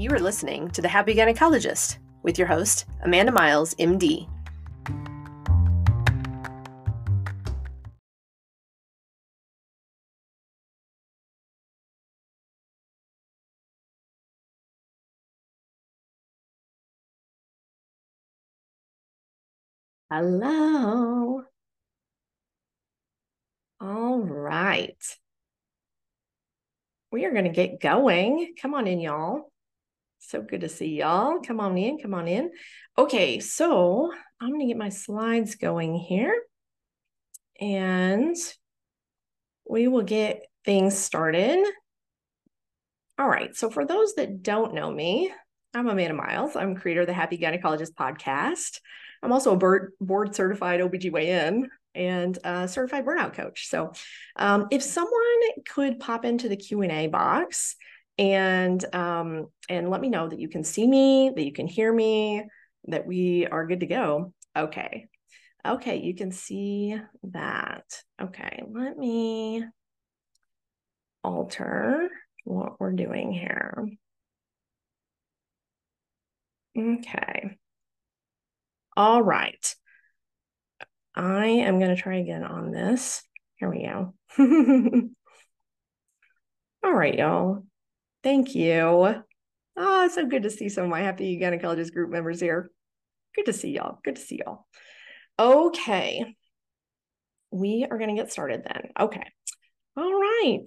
You are listening to The Happy Gynecologist with your host, Amanda Miles, MD. Hello. All right. We are going to get going. Come on in, y'all. So good to see y'all. Come on in, come on in. Okay, so I'm going to get my slides going here. And we will get things started. All right, so for those that don't know me, I'm Amanda Miles. I'm creator of the Happy Gynecologist podcast. I'm also a board, board certified OBGYN and a certified burnout coach. So um, if someone could pop into the Q&A box and um, and let me know that you can see me, that you can hear me, that we are good to go. Okay. Okay, you can see that. Okay, let me alter what we're doing here. Okay. All right. I am going to try again on this. Here we go. All right, y'all. Thank you. Oh, so good to see some of my happy gynecologist group members here. Good to see y'all. Good to see y'all. Okay. We are going to get started then. Okay. All right.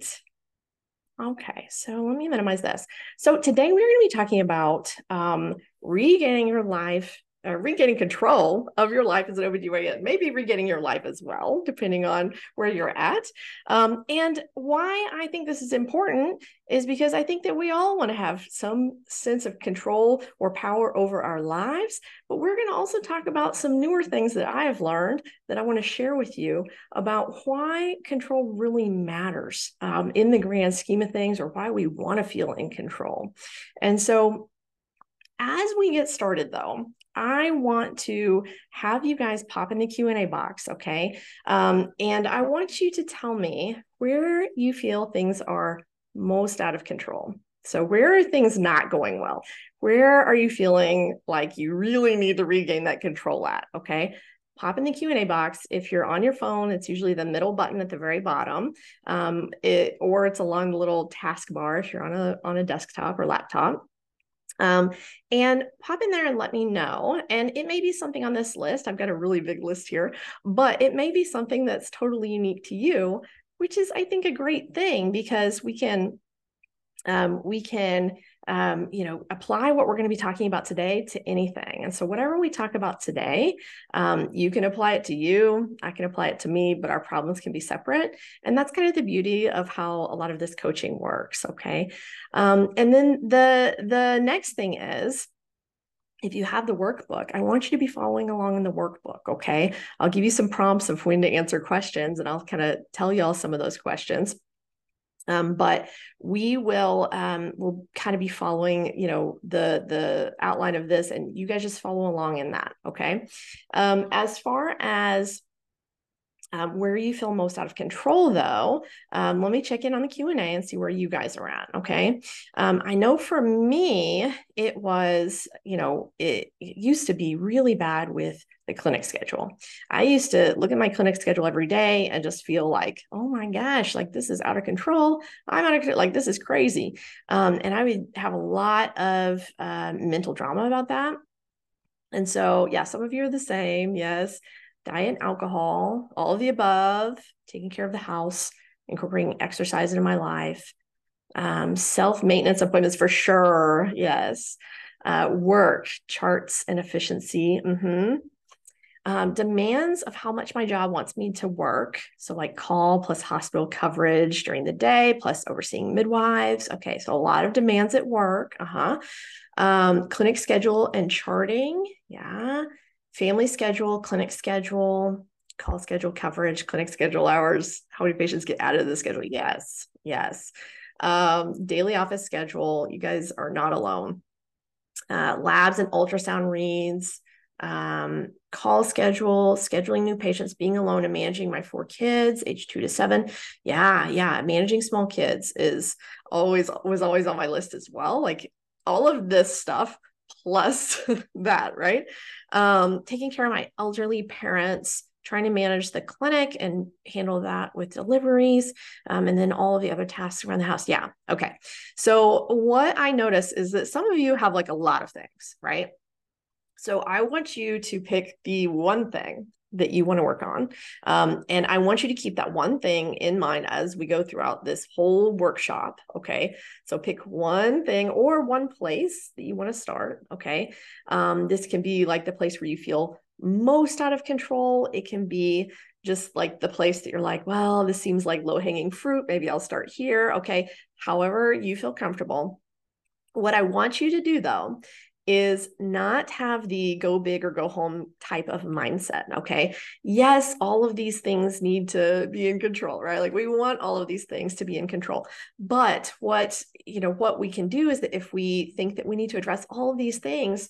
Okay, so let me minimize this. So today we're going to be talking about um, regaining your life uh, regaining control of your life as an OBGYN, maybe regaining your life as well, depending on where you're at. Um, and why I think this is important is because I think that we all want to have some sense of control or power over our lives. But we're going to also talk about some newer things that I have learned that I want to share with you about why control really matters um, in the grand scheme of things or why we want to feel in control. And so as we get started though I want to have you guys pop in the Q&A box, okay? Um, and I want you to tell me where you feel things are most out of control. So where are things not going well? Where are you feeling like you really need to regain that control at, okay? Pop in the Q&A box. If you're on your phone, it's usually the middle button at the very bottom, um, it, or it's along the little task bar if you're on a, on a desktop or laptop. Um, and pop in there and let me know. And it may be something on this list. I've got a really big list here, but it may be something that's totally unique to you, which is, I think, a great thing because we can um, we can um, you know, apply what we're going to be talking about today to anything. And so, whatever we talk about today, um, you can apply it to you. I can apply it to me, but our problems can be separate. And that's kind of the beauty of how a lot of this coaching works. Okay. Um, and then the the next thing is if you have the workbook, I want you to be following along in the workbook. Okay. I'll give you some prompts of when to answer questions and I'll kind of tell you all some of those questions. Um, but we will um, will kind of be following, you know, the the outline of this, and you guys just follow along in that. Okay. Um, as far as um, where you feel most out of control, though, um, let me check in on the Q and A and see where you guys are at. Okay, um, I know for me, it was, you know, it, it, used to be really bad with the clinic schedule. I used to look at my clinic schedule every day and just feel like, oh my gosh, like this is out of control. I'm out of control. like this is crazy, um, and I would have a lot of uh, mental drama about that. And so, yeah, some of you are the same. Yes diet and alcohol, all of the above, taking care of the house, incorporating exercise into my life, um, self maintenance appointments for sure. Yes. Uh, work, charts, and efficiency. Mm-hmm. Um, demands of how much my job wants me to work. So, like call plus hospital coverage during the day, plus overseeing midwives. Okay, so a lot of demands at work. Uh huh. Um, clinic schedule and charting. Yeah family schedule, clinic schedule, call schedule coverage, clinic schedule hours, how many patients get added to the schedule? Yes, yes. Um, daily office schedule, you guys are not alone. Uh, labs and ultrasound reads, um, call schedule, scheduling new patients, being alone and managing my four kids, age two to seven. Yeah, yeah. Managing small kids is always was always on my list as well. Like all of this stuff plus that, right? Um, taking care of my elderly parents, trying to manage the clinic and handle that with deliveries, um, and then all of the other tasks around the house. Yeah. Okay. So, what I notice is that some of you have like a lot of things, right? So, I want you to pick the one thing that you want to work on. Um, and I want you to keep that one thing in mind as we go throughout this whole workshop. Okay. So pick one thing or one place that you want to start. Okay. Um, this can be like the place where you feel most out of control. It can be just like the place that you're like, well, this seems like low hanging fruit. Maybe I'll start here. Okay. However, you feel comfortable. What I want you to do though is not have the go big or go home type of mindset. Okay. Yes, all of these things need to be in control, right? Like we want all of these things to be in control. But what, you know, what we can do is that if we think that we need to address all of these things,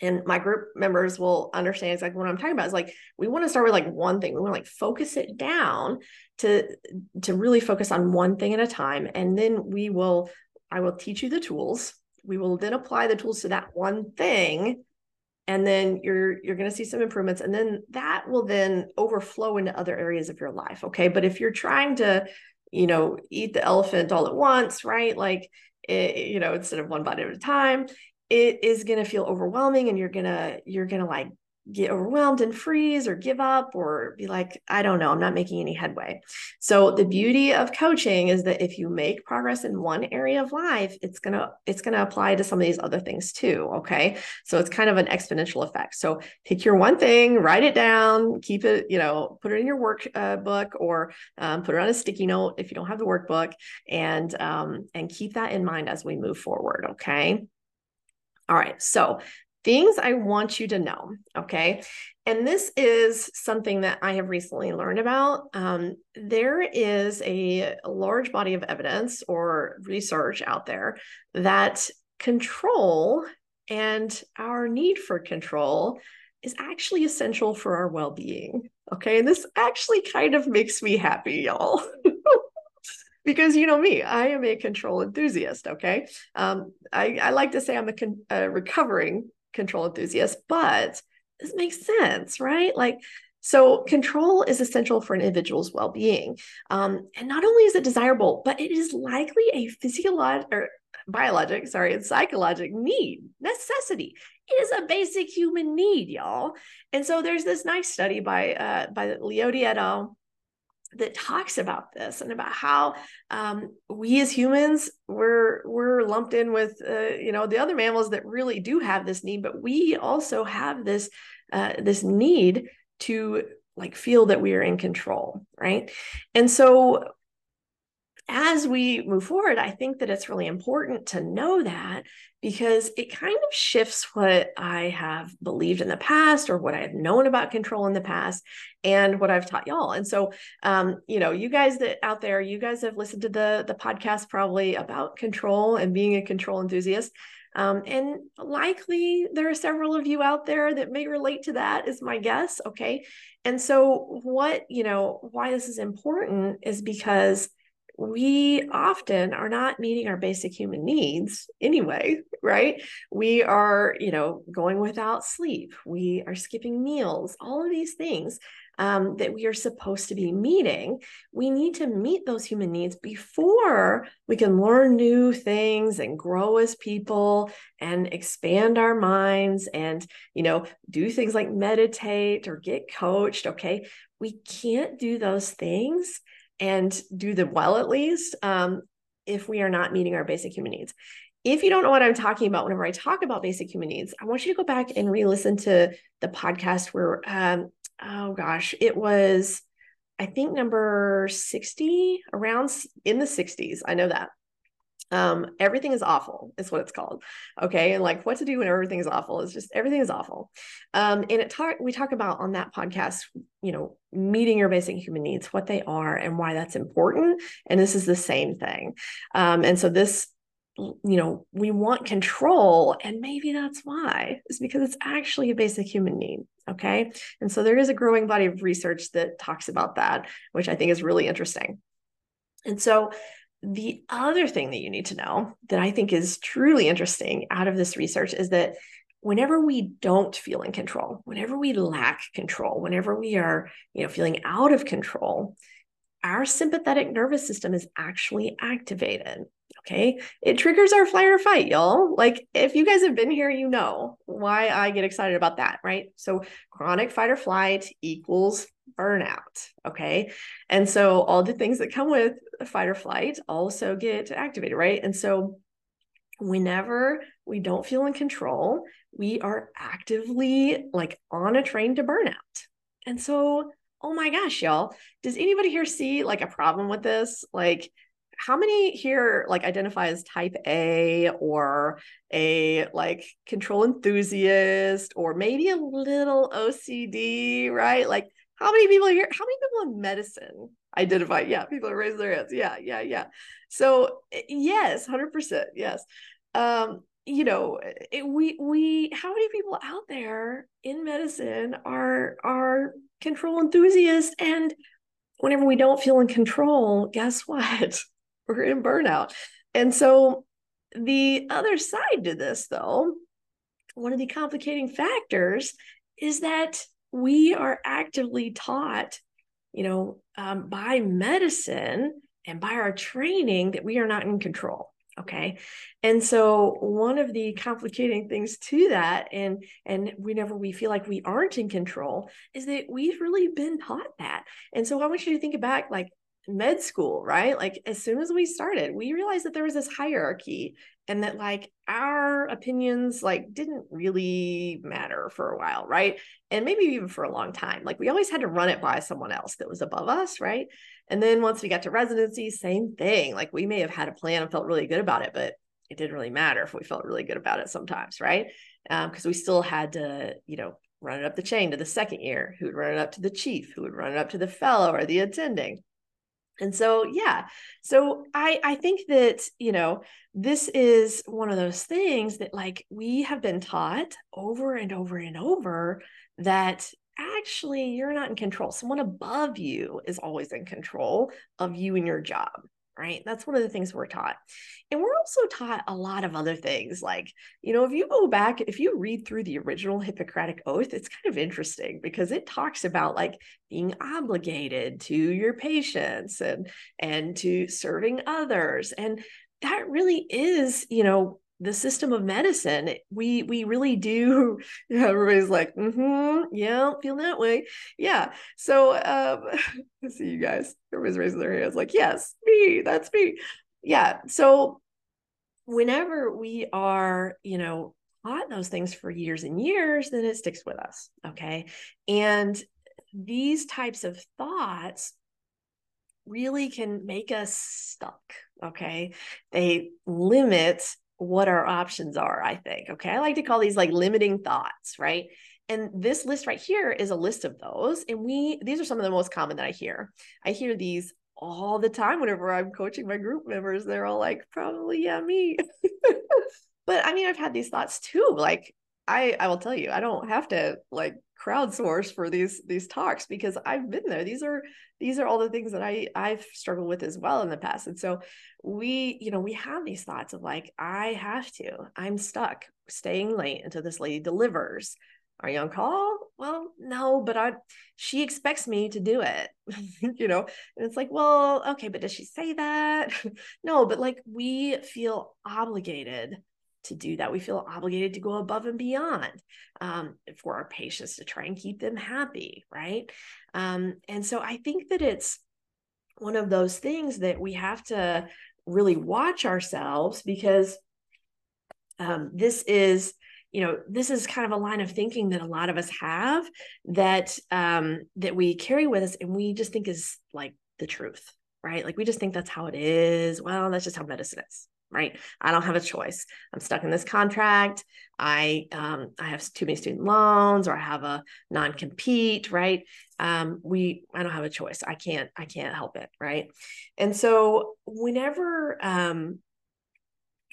and my group members will understand exactly what I'm talking about. Is like we want to start with like one thing. We want to like focus it down to to really focus on one thing at a time, and then we will. I will teach you the tools we will then apply the tools to that one thing and then you're you're going to see some improvements and then that will then overflow into other areas of your life okay? But if you're trying to you know eat the elephant all at once right? Like it, you know instead of one bite at a time it is going to feel overwhelming and you're going to you're going to like get overwhelmed and freeze or give up or be like i don't know i'm not making any headway. So the beauty of coaching is that if you make progress in one area of life it's going to it's going to apply to some of these other things too okay? So it's kind of an exponential effect. So pick your one thing write it down keep it you know put it in your workbook uh, or um, put it on a sticky note if you don't have the workbook and um, and keep that in mind as we move forward okay? All right. So things I want you to know. Okay. And this is something that I have recently learned about. Um, there is a large body of evidence or research out there that control and our need for control is actually essential for our well being. Okay. And this actually kind of makes me happy, y'all. because you know me, I am a control enthusiast. Okay. Um, I, I like to say I'm a, con- a recovering control enthusiast, but this makes sense, right? Like, so control is essential for an individual's well-being. Um, and not only is it desirable, but it is likely a physiologic or biologic, sorry, and psychologic need, necessity. It is a basic human need, y'all. And so there's this nice study by uh, by Leotti et al that talks about this and about how um, we as humans we're we're lumped in with uh, you know the other mammals that really do have this need but we also have this uh, this need to like feel that we are in control right? And so as we move forward, I think that it's really important to know that because it kind of shifts what I have believed in the past or what I have known about control in the past and what I've taught y'all. And so, um, you know, you guys that out there, you guys have listened to the the podcast probably about control and being a control enthusiast. Um, and likely there are several of you out there that may relate to that, is my guess. Okay. And so, what, you know, why this is important is because we often are not meeting our basic human needs anyway, right? We are, you know, going without sleep. We are skipping meals, all of these things um, that we are supposed to be meeting. We need to meet those human needs before we can learn new things and grow as people and expand our minds and, you know, do things like meditate or get coached. Okay. We can't do those things and do them well at least um, if we are not meeting our basic human needs. If you don't know what I'm talking about whenever I talk about basic human needs, I want you to go back and re-listen to the podcast where um, oh gosh, it was I think number 60 around in the 60s. I know that um, everything is awful is what it's called okay? And like what to do when everything is awful is just everything is awful. Um, and it talk we talk about on that podcast you know meeting your basic human needs what they are and why that's important and this is the same thing. Um, and so this you know we want control and maybe that's why is because it's actually a basic human need okay? And so there is a growing body of research that talks about that which i think is really interesting. And so the other thing that you need to know that I think is truly interesting out of this research is that whenever we don't feel in control, whenever we lack control, whenever we are, you know, feeling out of control, our sympathetic nervous system is actually activated. Okay. It triggers our flight or fight, y'all. Like, if you guys have been here, you know why I get excited about that, right? So, chronic fight or flight equals burnout. Okay. And so, all the things that come with fight or flight also get activated, right? And so, whenever we don't feel in control, we are actively like on a train to burnout. And so, oh my gosh, y'all, does anybody here see like a problem with this? Like, how many here like identify as type A or a like control enthusiast or maybe a little OCD, right? Like how many people here, how many people in medicine identify? Yeah, people are raising their hands. Yeah, yeah, yeah. So eh, yes, 100%. Yes. Um, you know, it, we we how many people out there in medicine are are control enthusiasts and whenever we don't feel in control, guess what? We're in burnout. And so the other side to this, though, one of the complicating factors is that we are actively taught, you know, um, by medicine and by our training that we are not in control okay and so one of the complicating things to that and and whenever we feel like we aren't in control is that we've really been taught that and so i want you to think back like med school, right? Like as soon as we started, we realized that there was this hierarchy and that like our opinions like didn't really matter for a while, right? And maybe even for a long time. Like we always had to run it by someone else that was above us, right? And then once we got to residency, same thing. Like we may have had a plan and felt really good about it, but it didn't really matter if we felt really good about it sometimes, right? Because um, we still had to, you know, run it up the chain to the second year, who would run it up to the chief, who would run it up to the fellow or the attending and so yeah. So i i think that you know this is one of those things that like we have been taught over and over and over that actually you're not in control. Someone above you is always in control of you and your job right? That's one of the things we're taught. And we're also taught a lot of other things. Like, you know, if you go back, if you read through the original Hippocratic Oath, it's kind of interesting because it talks about like being obligated to your patients and and to serving others. And that really is, you know, the system of medicine we we really do everybody's like mm-hmm yeah feel that way. Yeah so um see you guys everybody's raising their hands like yes me that's me. Yeah so whenever we are you know taught those things for years and years then it sticks with us okay? And these types of thoughts really can make us stuck okay? They limit what our options are, I think. Okay. I like to call these like limiting thoughts, right? And this list right here is a list of those. And we, these are some of the most common that I hear. I hear these all the time whenever I'm coaching my group members. They're all like, probably, yeah, me. but I mean, I've had these thoughts too. Like, I, I will tell you, I don't have to like crowdsource for these these talks because I've been there. These are these are all the things that I I've struggled with as well in the past. And so we, you know, we have these thoughts of like, I have to, I'm stuck staying late until this lady delivers. Are you on call? Well, no, but I she expects me to do it. you know, and it's like, well, okay, but does she say that? no, but like we feel obligated to do that. We feel obligated to go above and beyond um, for our patients to try and keep them happy, right? Um, and so I think that it's one of those things that we have to really watch ourselves because um, this is you know this is kind of a line of thinking that a lot of us have that um that we carry with us and we just think is like the truth right like we just think that's how it is well that's just how medicine is right? I don't have a choice. I'm stuck in this contract. I um, i have too many student loans or i have a non-compete right? Um, we i don't have a choice. I can't i can't help it right? And so whenever um,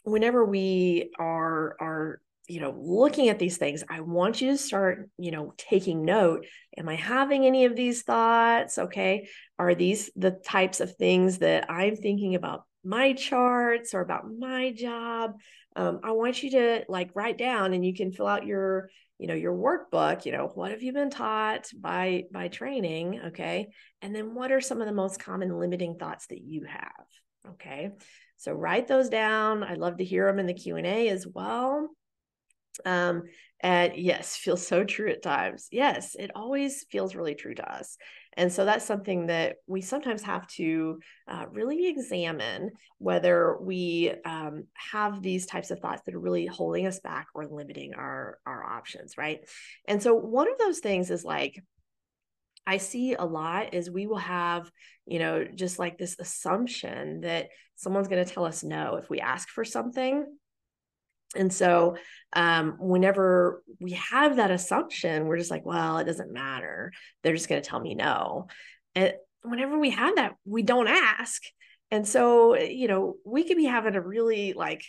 whenever we are are you know looking at these things i want you to start you know taking note. Am i having any of these thoughts? Okay. Are these the types of things that i'm thinking about my charts or about my job um, i want you to like write down and you can fill out your you know your workbook you know what have you been taught by by training okay? And then what are some of the most common limiting thoughts that you have okay? So write those down. I'd love to hear them in the q&a as well um, and yes, feels so true at times. Yes, it always feels really true to us. And so that's something that we sometimes have to uh, really examine whether we um, have these types of thoughts that are really holding us back or limiting our our options, right? And so one of those things is like I see a lot is we will have, you know, just like this assumption that someone's going to tell us no if we ask for something and so, um, whenever we have that assumption, we're just like, well, it doesn't matter. They're just going to tell me no. And whenever we have that, we don't ask. And so, you know, we could be having a really like,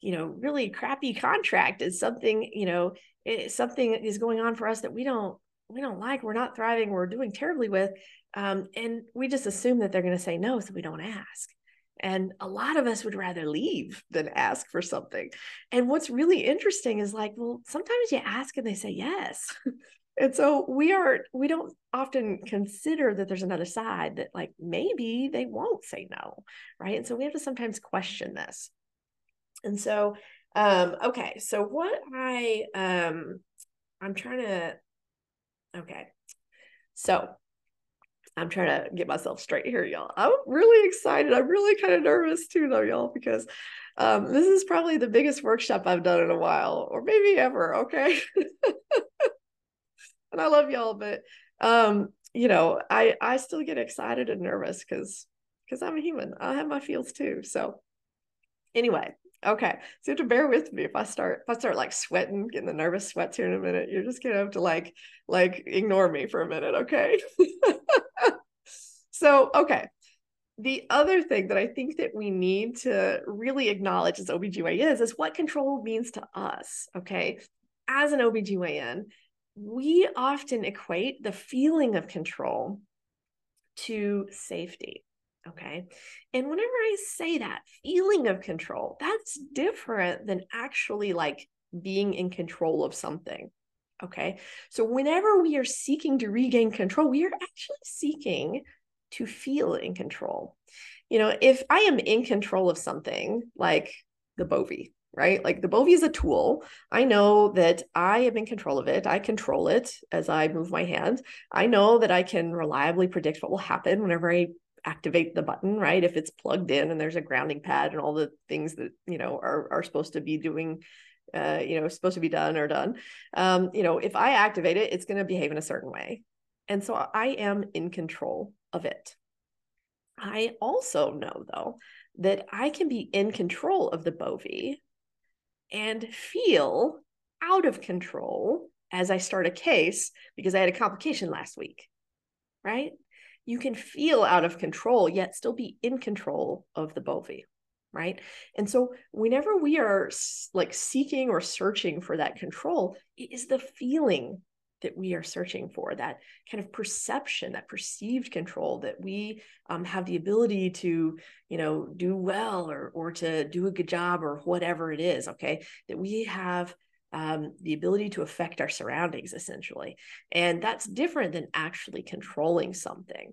you know, really crappy contract is something, you know, it, something is going on for us that we don't, we don't like, we're not thriving, we're doing terribly with. Um, and we just assume that they're going to say no, so we don't ask. And a lot of us would rather leave than ask for something. And what's really interesting is like, well, sometimes you ask and they say yes. and so we are, we don't often consider that there's another side that like maybe they won't say no. Right. And so we have to sometimes question this. And so, um, okay. So what I, um, I'm trying to, okay. So I'm trying to get myself straight here, y'all. I'm really excited. I'm really kind of nervous too, though, y'all, because um, this is probably the biggest workshop I've done in a while, or maybe ever. Okay. and I love y'all, but um, you know, I I still get excited and nervous because because I'm a human. I have my feels too. So anyway, okay. So you have to bear with me if I start if I start like sweating, getting the nervous sweats here in a minute. You're just gonna have to like like ignore me for a minute, okay? So, okay. The other thing that I think that we need to really acknowledge as OBGYN is, is what control means to us. Okay. As an OBGYN, we often equate the feeling of control to safety. Okay. And whenever I say that feeling of control, that's different than actually like being in control of something. Okay. So whenever we are seeking to regain control, we are actually seeking to feel in control. You know, if I am in control of something like the Bovie, right? Like the Bovie is a tool. I know that I am in control of it. I control it as I move my hand. I know that I can reliably predict what will happen whenever I activate the button, right? If it's plugged in and there's a grounding pad and all the things that, you know, are, are supposed to be doing uh, you know, supposed to be done or done. Um, you know, if I activate it, it's going to behave in a certain way. And so I am in control of it. I also know, though, that I can be in control of the Bovie and feel out of control as I start a case because I had a complication last week, right? You can feel out of control, yet still be in control of the Bovie, right? And so, whenever we are like seeking or searching for that control, it is the feeling that we are searching for that kind of perception that perceived control that we um, have the ability to you know do well or or to do a good job or whatever it is okay? That we have um, the ability to affect our surroundings essentially. And that's different than actually controlling something.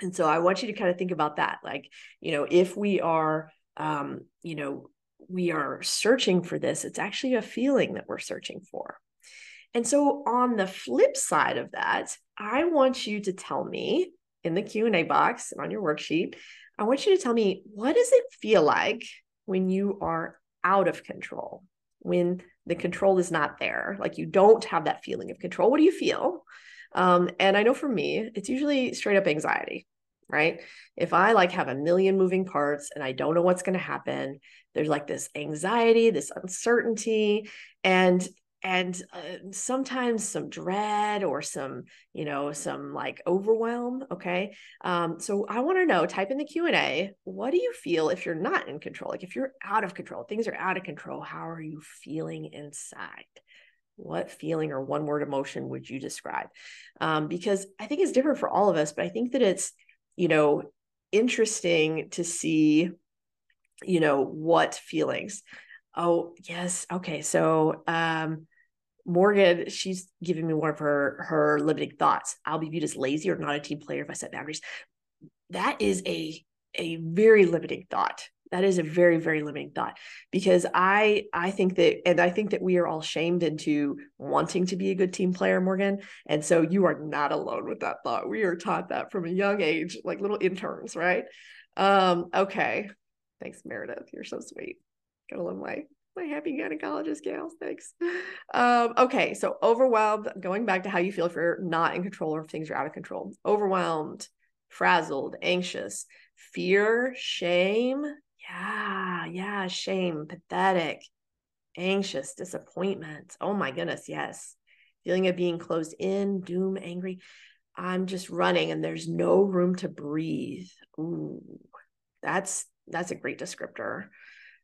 And so i want you to kind of think about that like you know if we are um, you know we are searching for this it's actually a feeling that we're searching for and so on the flip side of that, I want you to tell me in the Q&A box on your worksheet, I want you to tell me what does it feel like when you are out of control? When the control is not there, like you don't have that feeling of control. What do you feel? Um, and I know for me, it's usually straight up anxiety, right? If I like have a million moving parts and I don't know what's going to happen, there's like this anxiety, this uncertainty, and and uh, sometimes some dread or some you know some like overwhelm okay um, so i want to know type in the q&a what do you feel if you're not in control like if you're out of control things are out of control how are you feeling inside what feeling or one word emotion would you describe um, because i think it's different for all of us but i think that it's you know interesting to see you know, what feelings? Oh, yes. Okay. So, um, Morgan, she's giving me one of her her limiting thoughts. I'll be viewed as lazy or not a team player if I set boundaries. That is a a very limiting thought. That is a very very limiting thought because I I think that and I think that we are all shamed into wanting to be a good team player, Morgan. And so you are not alone with that thought. We are taught that from a young age, like little interns, right? Um, okay. Thanks, Meredith. You're so sweet. Gotta love my my happy gynecologist gals. Thanks. Um, okay, so overwhelmed, going back to how you feel if you're not in control or if things are out of control. Overwhelmed, frazzled, anxious, fear, shame. Yeah, yeah, shame, pathetic, anxious, disappointment. Oh my goodness, yes. Feeling of being closed in, doom, angry. I'm just running and there's no room to breathe. Ooh, that's that's a great descriptor.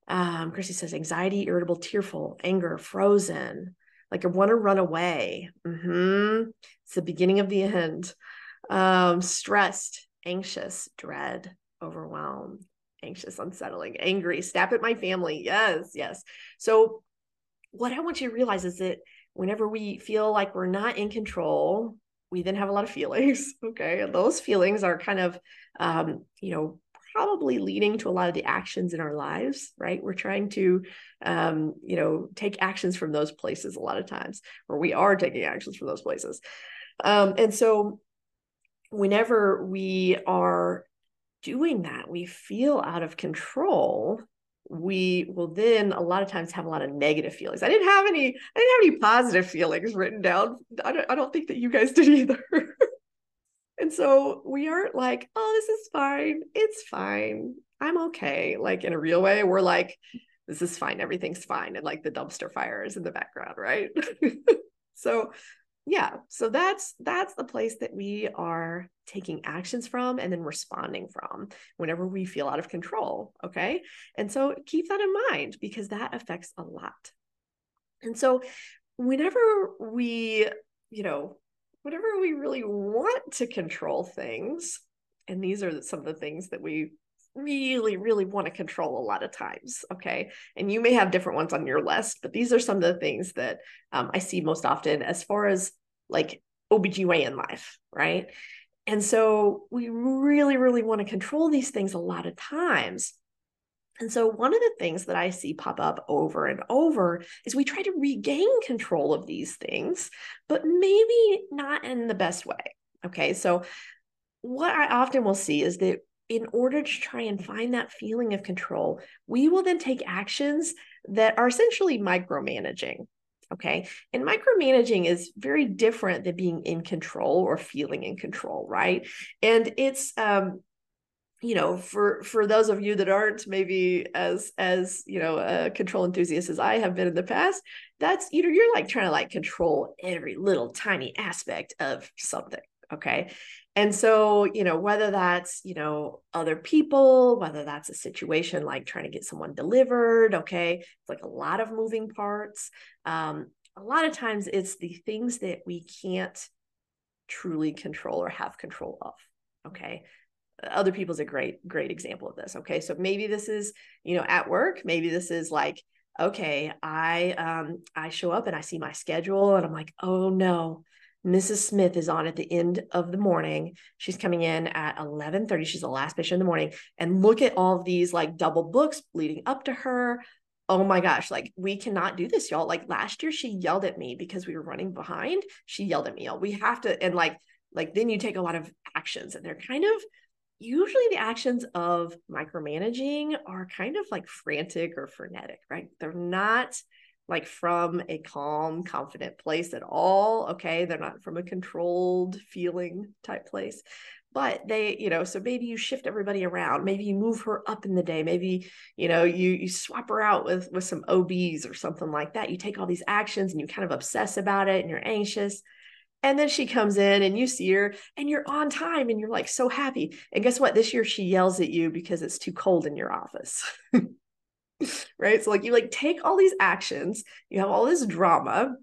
Um, Chrissy says anxiety, irritable, tearful, anger, frozen, like I want to run away. Mm-hmm. It's the beginning of the end. Um, stressed, anxious, dread, overwhelmed, anxious, unsettling, angry, snap at my family. Yes, yes. So, what I want you to realize is that whenever we feel like we're not in control, we then have a lot of feelings. Okay. And those feelings are kind of, um, you know, probably leading to a lot of the actions in our lives, right? We're trying to, um, you know, take actions from those places a lot of times, or we are taking actions from those places. Um, and so, whenever we are doing that, we feel out of control. We will then a lot of times have a lot of negative feelings. I didn't have any, I didn't have any positive feelings written down. I don't, I don't think that you guys did either. And so we aren't like, oh, this is fine. It's fine. I'm okay. Like in a real way, we're like, this is fine. Everything's fine. And like the dumpster fire is in the background, right? so yeah, so that's that's the place that we are taking actions from and then responding from whenever we feel out of control. Okay. And so keep that in mind because that affects a lot. And so whenever we, you know, whenever we really want to control things, and these are some of the things that we really, really want to control a lot of times. Okay. And you may have different ones on your list, but these are some of the things that um, I see most often as far as like OBGYN life, right? And so we really, really want to control these things a lot of times. And so, one of the things that I see pop up over and over is we try to regain control of these things, but maybe not in the best way. Okay. So, what I often will see is that in order to try and find that feeling of control, we will then take actions that are essentially micromanaging. Okay. And micromanaging is very different than being in control or feeling in control, right? And it's, um, you know for for those of you that aren't maybe as as you know a control enthusiast as i have been in the past that's you know you're like trying to like control every little tiny aspect of something okay? And so you know whether that's you know other people whether that's a situation like trying to get someone delivered okay? It's like a lot of moving parts. Um a lot of times it's the things that we can't truly control or have control of okay other people's a great great example of this okay? So maybe this is you know at work maybe this is like okay i um i show up and i see my schedule and i'm like oh no mrs smith is on at the end of the morning. She's coming in at 11:30 she's the last patient in the morning. And look at all of these like double books leading up to her. Oh my gosh like we cannot do this y'all. Like last year she yelled at me because we were running behind. She yelled at me y'all. We have to and like like then you take a lot of actions and they're kind of usually the actions of micromanaging are kind of like frantic or frenetic, right? They're not like from a calm, confident place at all. Okay. They're not from a controlled feeling type place. But they, you know, so maybe you shift everybody around. Maybe you move her up in the day. Maybe, you know, you you swap her out with with some OBs or something like that. You take all these actions and you kind of obsess about it and you're anxious and then she comes in and you see her and you're on time and you're like so happy. And guess what? This year she yells at you because it's too cold in your office. right? So like you like take all these actions, you have all this drama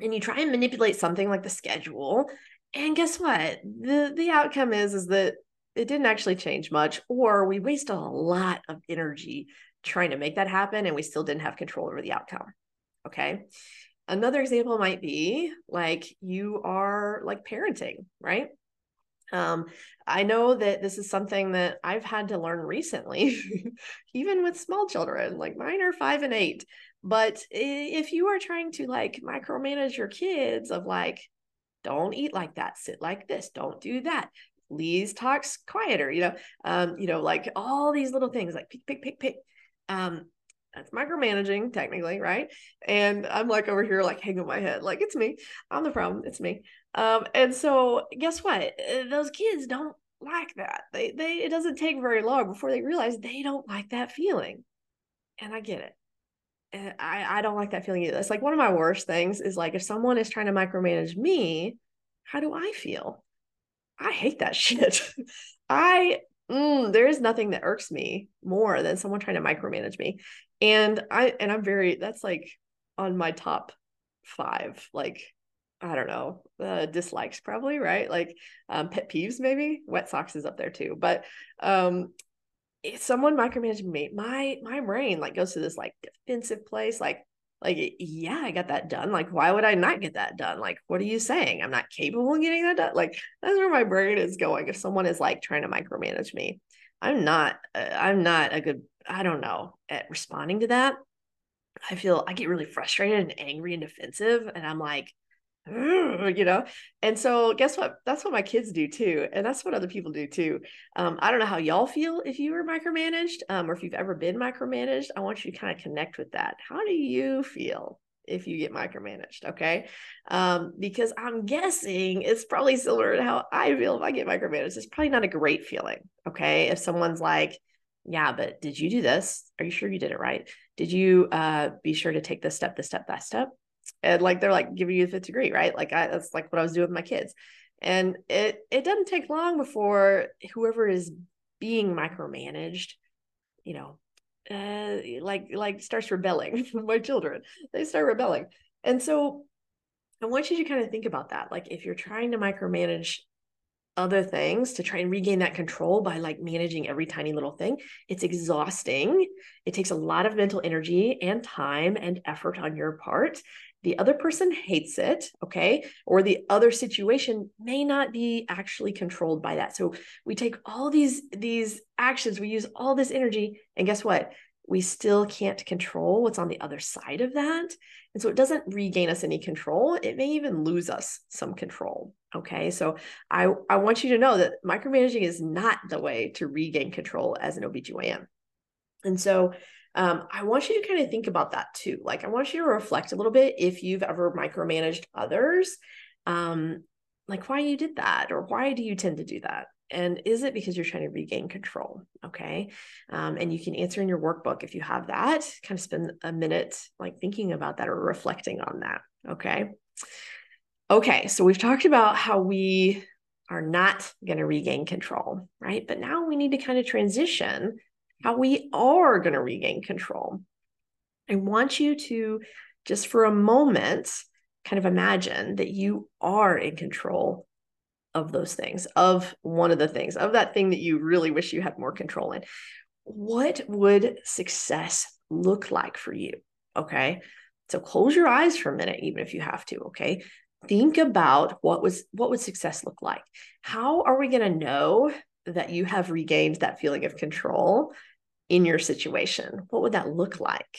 and you try and manipulate something like the schedule. And guess what? The the outcome is is that it didn't actually change much, or we wasted a lot of energy trying to make that happen and we still didn't have control over the outcome. Okay. Another example might be like you are like parenting, right? Um, I know that this is something that I've had to learn recently, even with small children, like mine are five and eight. But if you are trying to like micromanage your kids, of like, don't eat like that, sit like this, don't do that. Lise talks quieter, you know, um, you know, like all these little things like pick, pick, pick, pick. Um, that's micromanaging technically, right? And I'm like over here, like hanging my head, like it's me. I'm the problem. It's me. Um, and so guess what? Uh, those kids don't like that. They they it doesn't take very long before they realize they don't like that feeling. And I get it. And I, I don't like that feeling either. It's like one of my worst things is like if someone is trying to micromanage me, how do I feel? I hate that shit. I mm, there is nothing that irks me more than someone trying to micromanage me. And I and I'm very that's like on my top five. Like I don't know, uh, dislikes probably, right? Like um, pet peeves, maybe. Wet socks is up there too. But um, if someone micromanaging me, my my brain like goes to this like defensive place, like like yeah, I got that done. Like why would I not get that done? Like what are you saying? I'm not capable of getting that done. Like that's where my brain is going. If someone is like trying to micromanage me, I'm not. Uh, I'm not a good. I don't know at responding to that. I feel I get really frustrated and angry and defensive, and I'm like you know? And so guess what? That's what my kids do too and that's what other people do too. Um, i don't know how y'all feel if you were micromanaged um, or if you've ever been micromanaged. I want you to kind of connect with that. How do you feel if you get micromanaged okay? Um, because i'm guessing it's probably similar to how i feel if i get micromanaged. It's probably not a great feeling okay? If someone's like yeah but did you do this? Are you sure you did it right? Did you uh, be sure to take this step this step that step? And like they're like giving you the fifth degree right? Like I, that's like what i was doing with my kids. And it it doesn't take long before whoever is being micromanaged you know uh like like starts rebelling my children. They start rebelling. And so i want you to kind of think about that. Like if you're trying to micromanage other things to try and regain that control by like managing every tiny little thing. It's exhausting. It takes a lot of mental energy and time and effort on your part the other person hates it okay or the other situation may not be actually controlled by that so we take all these these actions we use all this energy and guess what we still can't control what's on the other side of that and so it doesn't regain us any control it may even lose us some control okay so i i want you to know that micromanaging is not the way to regain control as an obgyn and so um, I want you to kind of think about that too. Like, I want you to reflect a little bit if you've ever micromanaged others, um, like why you did that or why do you tend to do that? And is it because you're trying to regain control? Okay. Um, and you can answer in your workbook if you have that, kind of spend a minute like thinking about that or reflecting on that. Okay. Okay. So we've talked about how we are not going to regain control, right? But now we need to kind of transition how we are going to regain control. I want you to just for a moment kind of imagine that you are in control of those things, of one of the things, of that thing that you really wish you had more control in. What would success look like for you? Okay. So close your eyes for a minute, even if you have to. Okay. Think about what was what would success look like? How are we going to know that you have regained that feeling of control in your situation? What would that look like?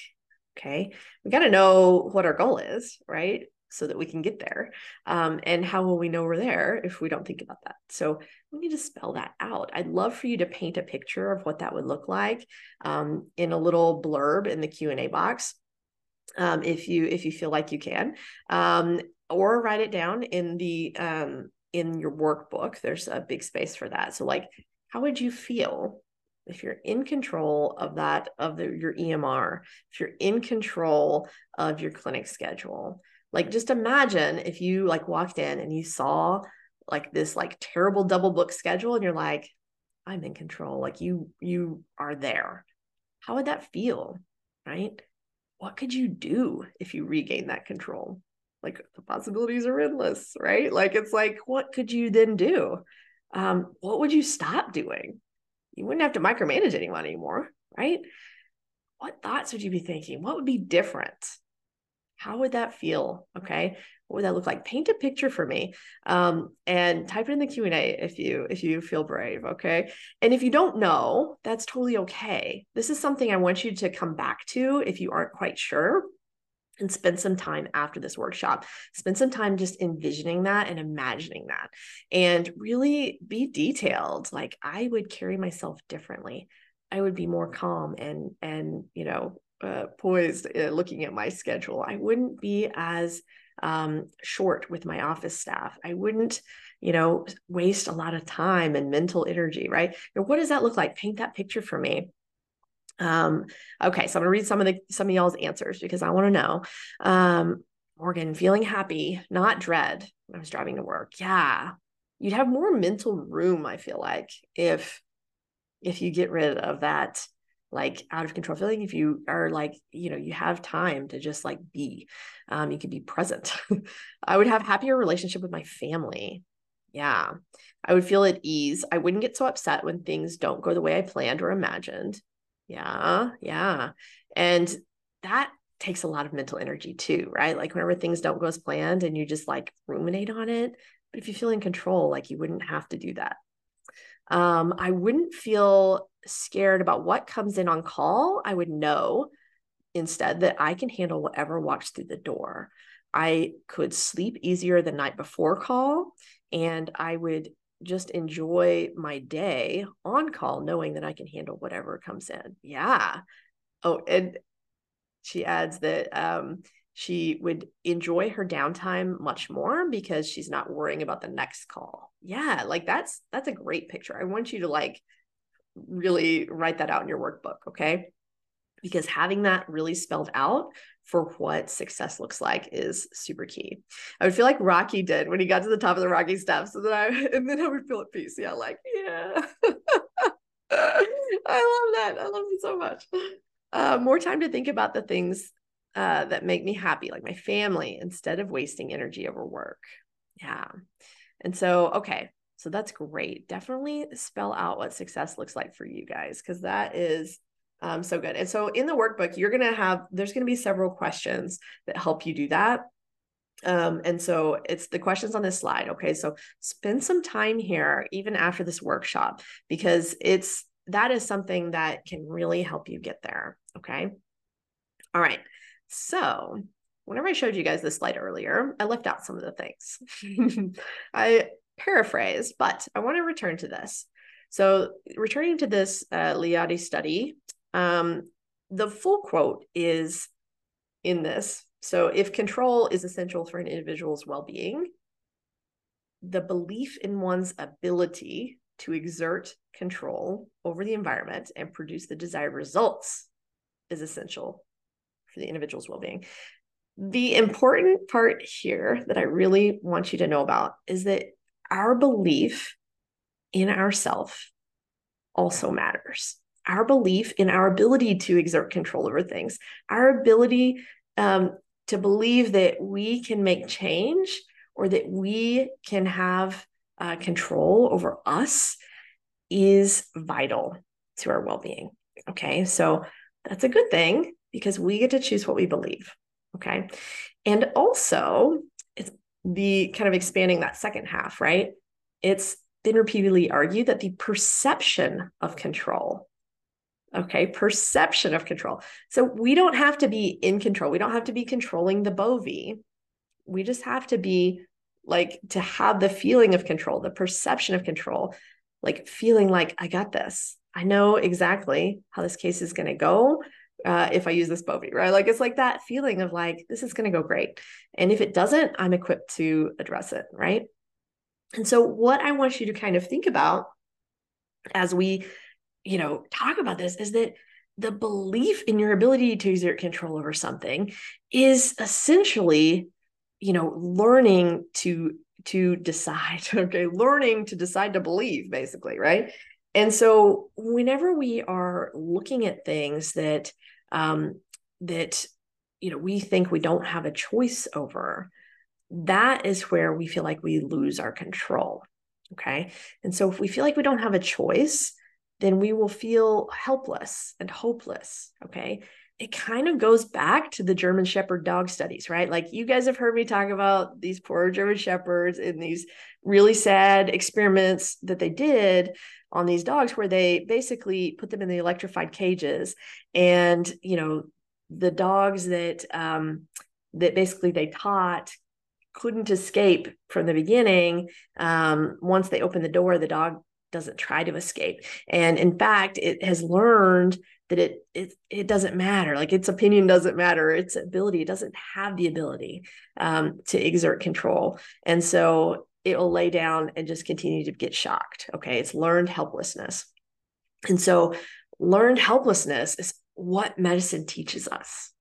Okay. We got to know what our goal is, right? So that we can get there. Um, and how will we know we're there if we don't think about that? So we need to spell that out. I'd love for you to paint a picture of what that would look like um, in a little blurb in the Q and A box, um, if you if you feel like you can, um, or write it down in the um, in your workbook. There's a big space for that. So like, how would you feel if you're in control of that of the, your EMR, if you're in control of your clinic schedule, like just imagine if you like walked in and you saw like this like terrible double book schedule and you're like, I'm in control. Like you you are there. How would that feel? Right? What could you do if you regain that control? Like the possibilities are endless, right? Like it's like, what could you then do? um, what would you stop doing? You wouldn't have to micromanage anyone anymore, right? What thoughts would you be thinking? What would be different? How would that feel? Okay. What would that look like? Paint a picture for me. Um, and type it in the Q&A if you if you feel brave. Okay. And if you don't know, that's totally okay. This is something I want you to come back to if you aren't quite sure and spend some time after this workshop. Spend some time just envisioning that and imagining that and really be detailed. Like I would carry myself differently. I would be more calm and and you know uh, poised uh, looking at my schedule. I wouldn't be as um, short with my office staff. I wouldn't, you know, waste a lot of time and mental energy, right? What does that look like? Paint that picture for me. Um, okay, so I'm gonna read some of the some of y'all's answers because I want to know. Um, Morgan, feeling happy, not dread. I was driving to work. Yeah, you'd have more mental room. I feel like if if you get rid of that like out of control feeling if you are like you know you have time to just like be um you can be present i would have happier relationship with my family yeah i would feel at ease i wouldn't get so upset when things don't go the way i planned or imagined yeah, yeah. And that takes a lot of mental energy too, right? Like whenever things don't go as planned and you just like ruminate on it. But if you feel in control, like you wouldn't have to do that. Um, I wouldn't feel scared about what comes in on call. I would know instead that I can handle whatever walks through the door. I could sleep easier the night before call and I would just enjoy my day on call, knowing that I can handle whatever comes in. Yeah. Oh, and she adds that um, she would enjoy her downtime much more because she's not worrying about the next call. Yeah, like that's that's a great picture. I want you to like really write that out in your workbook, okay? Because having that really spelled out for what success looks like is super key. I would feel like Rocky did when he got to the top of the Rocky steps, and then I and then I would feel at peace. Yeah, like yeah, I love that. I love it so much. Uh, more time to think about the things uh, that make me happy, like my family, instead of wasting energy over work. Yeah, and so okay, so that's great. Definitely spell out what success looks like for you guys because that is um, so good. And so in the workbook, you're going to have, there's going to be several questions that help you do that. Um, and so it's the questions on this slide. Okay. So spend some time here, even after this workshop, because it's, that is something that can really help you get there. Okay. All right. So whenever I showed you guys this slide earlier, I left out some of the things. I paraphrased, but I want to return to this. So, returning to this uh, Leotti study, um, the full quote is in this. So, if control is essential for an individual's well being, the belief in one's ability to exert control over the environment and produce the desired results is essential for the individual's well being. The important part here that I really want you to know about is that our belief in ourself also matters our belief in our ability to exert control over things, our ability um, to believe that we can make change or that we can have uh, control over us is vital to our well being. Okay. So that's a good thing because we get to choose what we believe. Okay. And also, it's the kind of expanding that second half, right? It's been repeatedly argued that the perception of control Okay, perception of control. So we don't have to be in control. We don't have to be controlling the bovie. We just have to be like to have the feeling of control, the perception of control, like feeling like I got this. I know exactly how this case is going to go uh, if I use this bovie, right? Like it's like that feeling of like this is going to go great, and if it doesn't, I'm equipped to address it, right? And so, what I want you to kind of think about as we you know, talk about this is that the belief in your ability to exert control over something is essentially, you know, learning to to decide, okay, learning to decide to believe basically, right? And so whenever we are looking at things that um that you know, we think we don't have a choice over, that is where we feel like we lose our control. Okay. And so if we feel like we don't have a choice, then we will feel helpless and hopeless. Okay. It kind of goes back to the German Shepherd dog studies, right? Like you guys have heard me talk about these poor German Shepherds and these really sad experiments that they did on these dogs where they basically put them in the electrified cages and you know the dogs that um that basically they taught couldn't escape from the beginning. Um once they open the door the dog doesn't try to escape. And in fact it has learned that it it it doesn't matter. Like its opinion doesn't matter. Its ability it doesn't have the ability um, to exert control. And so it will lay down and just continue to get shocked. Okay. It's learned helplessness. And so, learned helplessness is what medicine teaches us.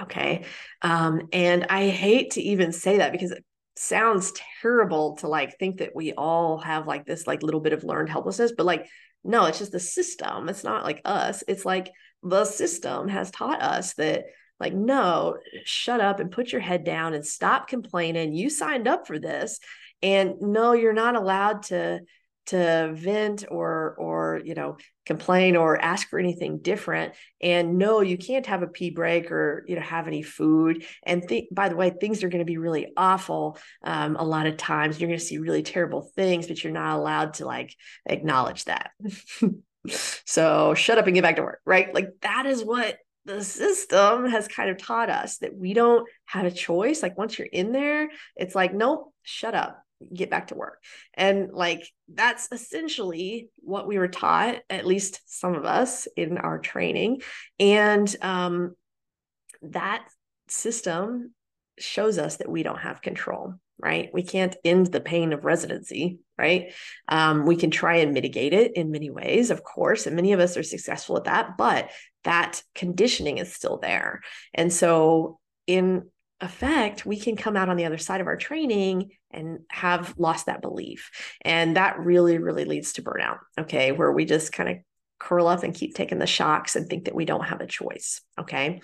Okay. Um, and I hate to even say that because it sounds terrible to like think that we all have like this like little bit of learned helplessness, but like, no, it's just the system. It's not like us. It's like the system has taught us that like no shut up and put your head down and stop complaining you signed up for this and no you're not allowed to to vent or or you know complain or ask for anything different. And no you can't have a pee break or you know have any food. And th- by the way things are going to be really awful um, a lot of times. You're going to see really terrible things but you're not allowed to like acknowledge that. So shut up and get back to work right? Like that is what the system has kind of taught us that we don't have a choice. Like once you're in there it's like nope shut up get back to work. And like that's essentially what we were taught, at least some of us in our training. And um, that system shows us that we don't have control, right? We can't end the pain of residency, right? Um, we can try and mitigate it in many ways, of course, and many of us are successful at that, but that conditioning is still there. And so, in effect, we can come out on the other side of our training and have lost that belief. And that really, really leads to burnout. Okay. Where we just kind of curl up and keep taking the shocks and think that we don't have a choice. Okay.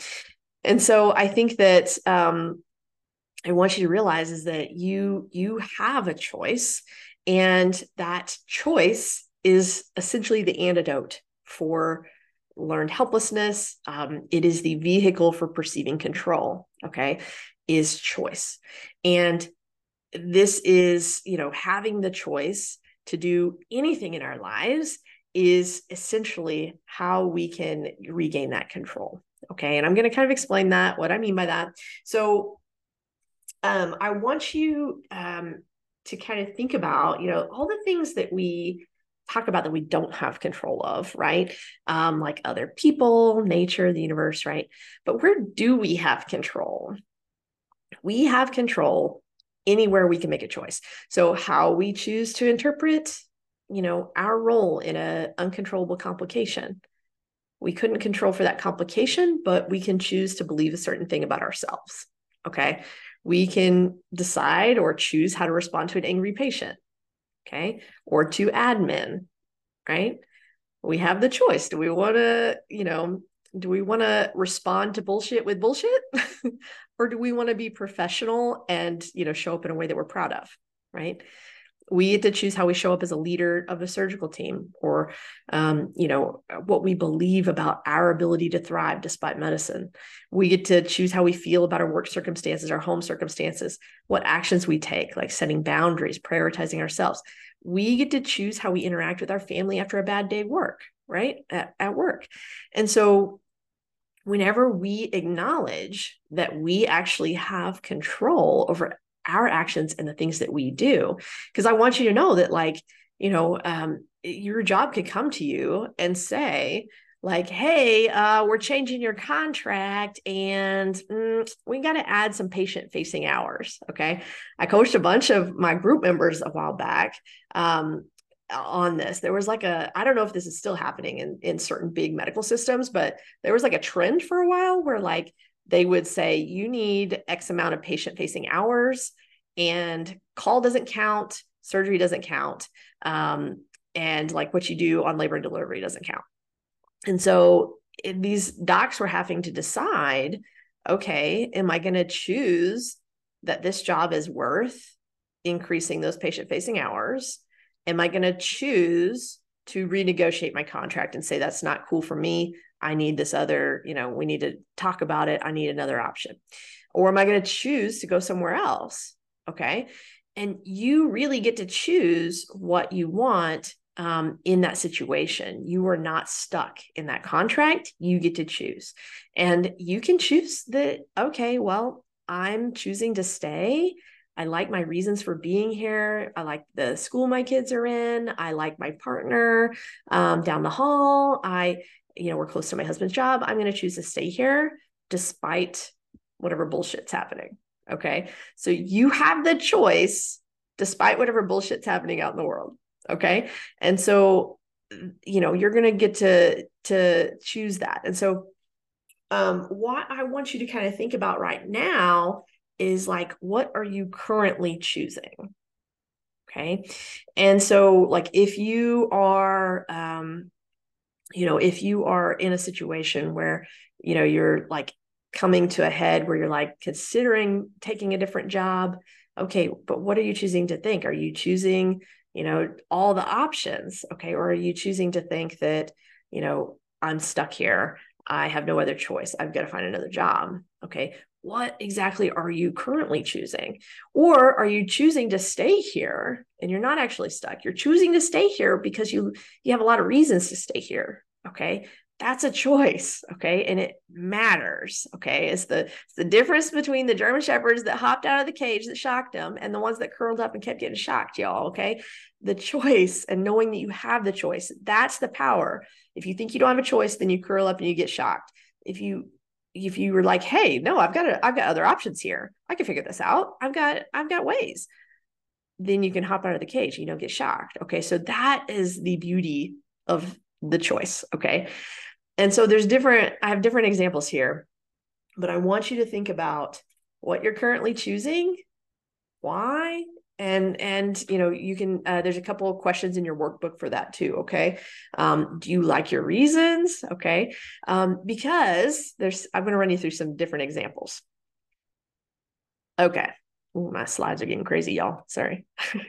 And so I think that um, I want you to realize is that you you have a choice, and that choice is essentially the antidote for learned helplessness. Um, it is the vehicle for perceiving control. Okay, is choice, and this is, you know, having the choice to do anything in our lives is essentially how we can regain that control. Okay. And I'm going to kind of explain that, what I mean by that. So, um, I want you um, to kind of think about, you know, all the things that we talk about that we don't have control of, right? Um, like other people, nature, the universe, right? But where do we have control? We have control anywhere we can make a choice. So how we choose to interpret, you know, our role in a uncontrollable complication. We couldn't control for that complication, but we can choose to believe a certain thing about ourselves. Okay. We can decide or choose how to respond to an angry patient. Okay. Or to admin, right? We have the choice. Do we want to, you know, do we want to respond to bullshit with bullshit or do we want to be professional and you know show up in a way that we're proud of right we get to choose how we show up as a leader of a surgical team or um, you know what we believe about our ability to thrive despite medicine. We get to choose how we feel about our work circumstances our home circumstances what actions we take like setting boundaries prioritizing ourselves. We get to choose how we interact with our family after a bad day work right at, at work. And so whenever we acknowledge that we actually have control over our actions and the things that we do because i want you to know that like you know um, your job could come to you and say like hey uh, we're changing your contract and mm, we got to add some patient facing hours okay i coached a bunch of my group members a while back um, on this. There was like a, I don't know if this is still happening in, in certain big medical systems, but there was like a trend for a while where like they would say, you need X amount of patient facing hours and call doesn't count, surgery doesn't count. Um, and like what you do on labor and delivery doesn't count. And so these docs were having to decide, okay, am I going to choose that this job is worth increasing those patient facing hours? am I going to choose to renegotiate my contract and say that's not cool for me? I need this other, you know, we need to talk about it. I need another option. Or am I going to choose to go somewhere else? Okay. And you really get to choose what you want um, in that situation. You are not stuck in that contract. You get to choose. And you can choose that, okay, well, I'm choosing to stay. I like my reasons for being here. I like the school my kids are in. I like my partner um, down the hall. I, you know, we're close to my husband's job. I'm going to choose to stay here despite whatever bullshit's happening. Okay. So you have the choice despite whatever bullshit's happening out in the world. Okay. And so, you know, you're going to get to, to choose that. And so, um, what I want you to kind of think about right now is like, what are you currently choosing? Okay. And so, like, if you are, um, you know, if you are in a situation where, you know, you're like coming to a head where you're like considering taking a different job, okay, but what are you choosing to think? Are you choosing, you know, all the options? Okay. Or are you choosing to think that, you know, I'm stuck here. I have no other choice. I've got to find another job. Okay. What exactly are you currently choosing? Or are you choosing to stay here and you're not actually stuck? You're choosing to stay here because you you have a lot of reasons to stay here. Okay that's a choice okay and it matters okay it's the it's the difference between the german shepherds that hopped out of the cage that shocked them and the ones that curled up and kept getting shocked y'all okay the choice and knowing that you have the choice that's the power if you think you don't have a choice then you curl up and you get shocked if you if you were like hey no i've got a, i've got other options here. I can figure this out. I've got i've got ways. Then you can hop out of the cage you don't get shocked. Okay so that is the beauty of the choice okay? And so there's different, I have different examples here, but I want you to think about what you're currently choosing, why, and and you know you can uh, there's a couple of questions in your workbook for that too okay? Um, do you like your reasons? Okay. Um, because there's i'm going to run you through some different examples. Okay. Ooh, my slides are getting crazy y'all. Sorry.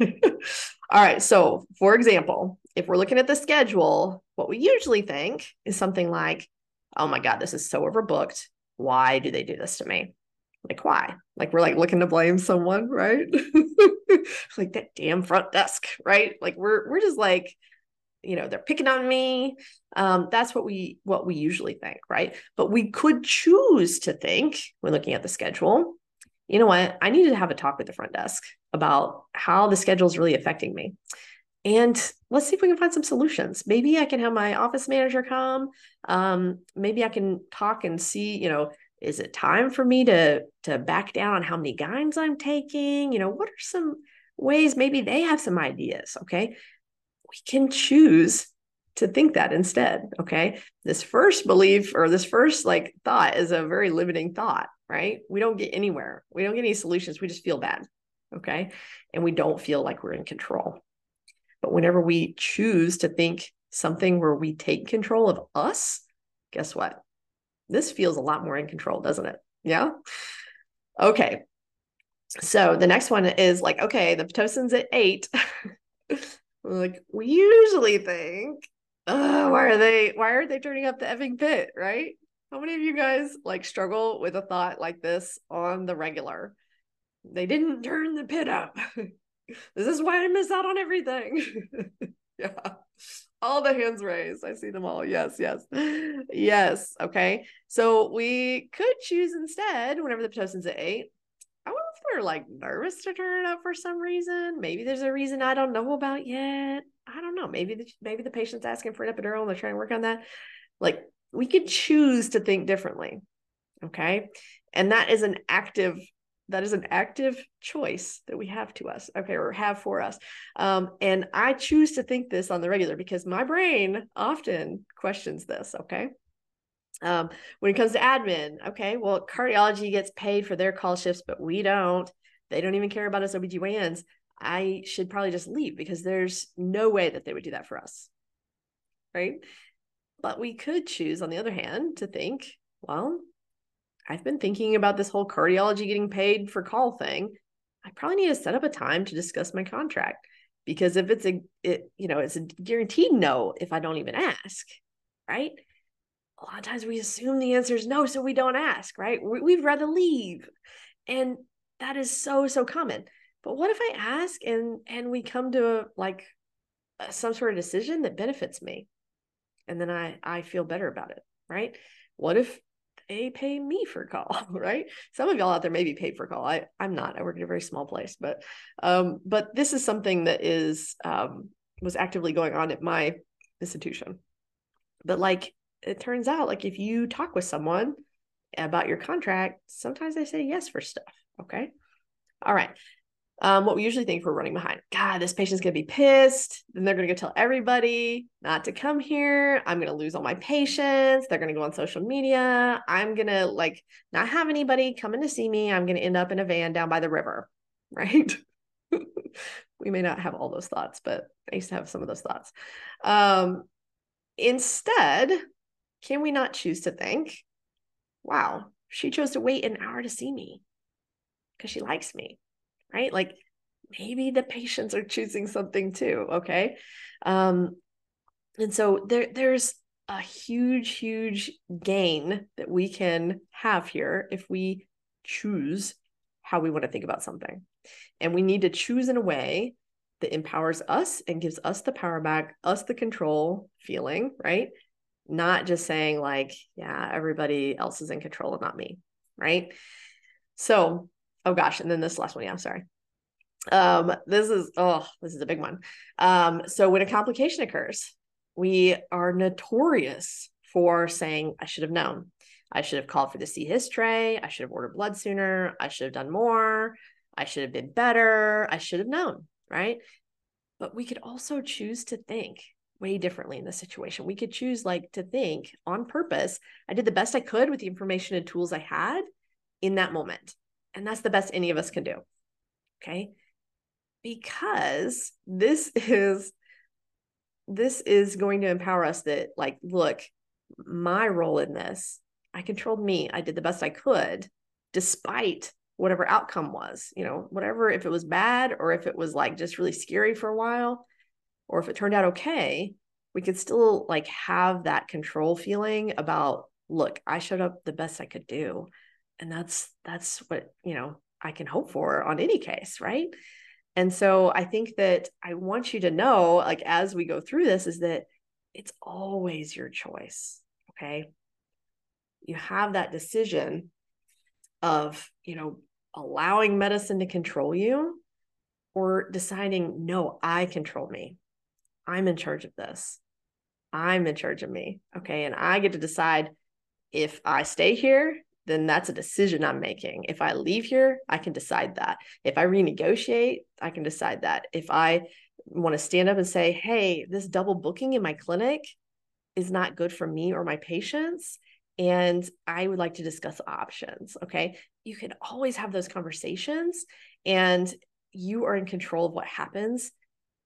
All right. So for example if we're looking at the schedule, what we usually think is something like, oh my God, this is so overbooked. Why do they do this to me? Like, why? Like, we're like looking to blame someone, right? like that damn front desk, right? Like, we're, we're just like, you know, they're picking on me. Um, that's what we, what we usually think, right? But we could choose to think when looking at the schedule, you know what? I need to have a talk with the front desk about how the schedule is really affecting me and let's see if we can find some solutions maybe i can have my office manager come um, maybe i can talk and see you know is it time for me to to back down on how many gynes i'm taking? You know what are some ways maybe they have some ideas okay? We can choose to think that instead okay? This first belief or this first like thought is a very limiting thought right? We don't get anywhere. We don't get any solutions. We just feel bad okay? And we don't feel like we're in control. But whenever we choose to think something where we take control of us, guess what? This feels a lot more in control, doesn't it? Yeah. Okay. So the next one is like, okay, the Pitocin's at eight. like we usually think, oh, why are they why are they turning up the effing pit? Right? How many of you guys like struggle with a thought like this on the regular? They didn't turn the pit up. this is why I miss out on everything. yeah. All the hands raised. I see them all. Yes, yes. Yes. Okay. So we could choose instead, whenever the Pitocins at eight. I wonder if they're like nervous to turn it up for some reason. Maybe there's a reason I don't know about yet. I don't know. Maybe the, maybe the patient's asking for an epidural and they're trying to work on that. Like we could choose to think differently. Okay. And that is an active that is an active choice that we have to us okay or have for us. Um, and i choose to think this on the regular because my brain often questions this okay? Um, when it comes to admin okay well cardiology gets paid for their call shifts but we don't. They don't even care about us obgyns i should probably just leave because there's no way that they would do that for us right? But we could choose on the other hand to think well I've been thinking about this whole cardiology getting paid for call thing. I probably need to set up a time to discuss my contract. because if it's a it, you know it's a guaranteed no if i don't even ask right? A lot of times we assume the answer is no so we don't ask right? We, we'd rather leave. And that is so so common. But what if i ask and and we come to a, like some sort of decision that benefits me? And then i i feel better about it right? What if they pay me for call, right? Some of y'all out there may be paid for call. I, I'm not. I work at a very small place, but um, but this is something that is um, was actively going on at my institution. But like it turns out, like if you talk with someone about your contract, sometimes they say yes for stuff. Okay. All right um, what we usually think if we're running behind. God, this patient's gonna be pissed. Then they're gonna go tell everybody not to come here. I'm gonna lose all my patients. They're gonna go on social media. I'm gonna like not have anybody coming to see me. I'm gonna end up in a van down by the river, right? we may not have all those thoughts, but I used to have some of those thoughts. Um, instead, can we not choose to think, wow, she chose to wait an hour to see me because she likes me right? Like maybe the patients are choosing something too. Okay. Um, and so there, there's a huge, huge gain that we can have here if we choose how we want to think about something. And we need to choose in a way that empowers us and gives us the power back, us the control feeling, right? Not just saying, like, yeah, everybody else is in control and not me, right? So oh gosh, and then this last one, yeah, I'm sorry. Um, this is oh, this is a big one. Um, so when a complication occurs, we are notorious for saying, I should have known. I should have called for the C hyst tray. I should have ordered blood sooner. I should have done more. I should have been better. I should have known, right? But we could also choose to think way differently in this situation. We could choose like to think on purpose. I did the best I could with the information and tools I had in that moment. And that's the best any of us can do. Okay. Because this is this is going to empower us that like look my role in this i controlled me i did the best i could despite whatever outcome was you know whatever if it was bad or if it was like just really scary for a while or if it turned out okay we could still like have that control feeling about look i showed up the best i could do and that's that's what you know i can hope for on any case right? And so i think that i want you to know like as we go through this is that it's always your choice okay? You have that decision of you know allowing medicine to control you or deciding no i control me. I'm in charge of this. I'm in charge of me okay? And i get to decide if i stay here then that's a decision I'm making. If I leave here, I can decide that. If I renegotiate, I can decide that. If I want to stand up and say, hey, this double booking in my clinic is not good for me or my patients, and I would like to discuss options. Okay. You can always have those conversations, and you are in control of what happens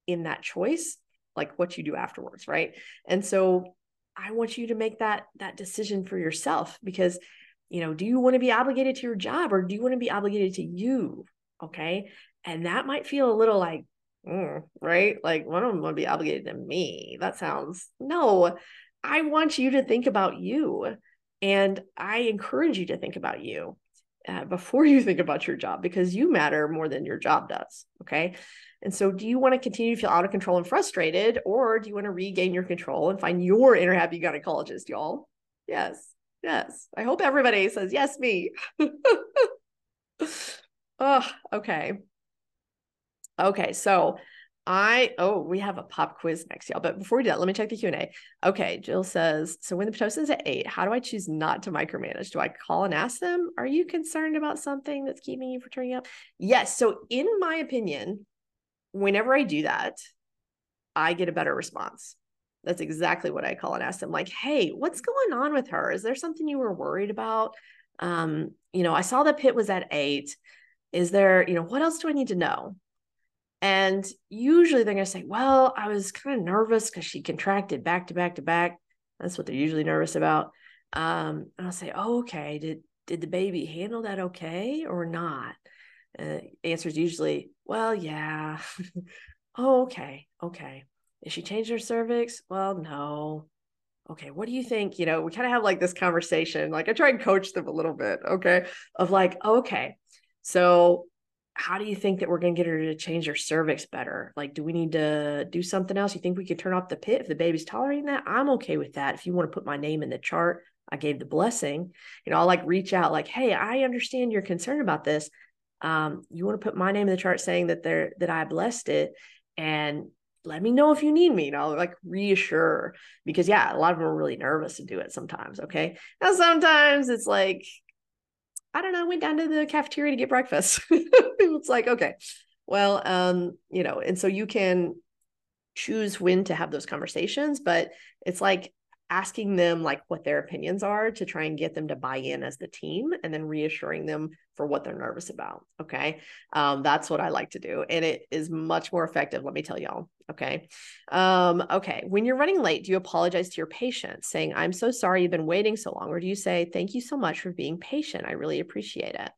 in that choice, like what you do afterwards. Right. And so I want you to make that that decision for yourself because you know, do you want to be obligated to your job or do you want to be obligated to you? Okay. And that might feel a little like, mm, right? Like one of them would be obligated to me. That sounds no. I want you to think about you. And I encourage you to think about you uh, before you think about your job because you matter more than your job does. Okay. And so, do you want to continue to feel out of control and frustrated, or do you want to regain your control and find your inner happy gynecologist, y'all? Yes. Yes. I hope everybody says, yes, me. oh, okay. Okay. So I, oh, we have a pop quiz next, y'all. But before we do that, let me check the Q&A. Okay. Jill says, so when the Pitocin's at eight, how do I choose not to micromanage? Do I call and ask them, are you concerned about something that's keeping you from turning up? Yes. So in my opinion, whenever I do that, I get a better response. That's exactly what I call and ask them, like, hey, what's going on with her? Is there something you were worried about? Um, you know, I saw the pit was at eight. Is there, you know, what else do I need to know? And usually they're going to say, well, I was kind of nervous because she contracted back to back to back. That's what they're usually nervous about. Um, and I'll say, oh, okay, did did the baby handle that okay or not? Uh, answer is usually, well, yeah. oh, okay, okay. Did she change her cervix? Well, no. Okay, what do you think? You know, we kind of have like this conversation. Like I try and coach them a little bit, okay, of like, okay, so how do you think that we're going to get her to change her cervix better? Like, do we need to do something else? You think we could turn off the pit if the baby's tolerating that? I'm okay with that. If you want to put my name in the chart, I gave the blessing. You know, I'll like reach out, like, hey, I understand you're concerned about this. Um, you want to put my name in the chart saying that they're that I blessed it and let me know if you need me. And I'll like reassure because yeah, a lot of them are really nervous to do it sometimes. Okay. Now sometimes it's like, I don't know, I went down to the cafeteria to get breakfast. it's like, okay, well, um, you know, and so you can choose when to have those conversations, but it's like asking them like what their opinions are to try and get them to buy in as the team and then reassuring them for what they're nervous about okay? Um, that's what i like to do and it is much more effective let me tell y'all okay? Um, okay when you're running late do you apologize to your patient saying i'm so sorry you've been waiting so long or do you say thank you so much for being patient i really appreciate it?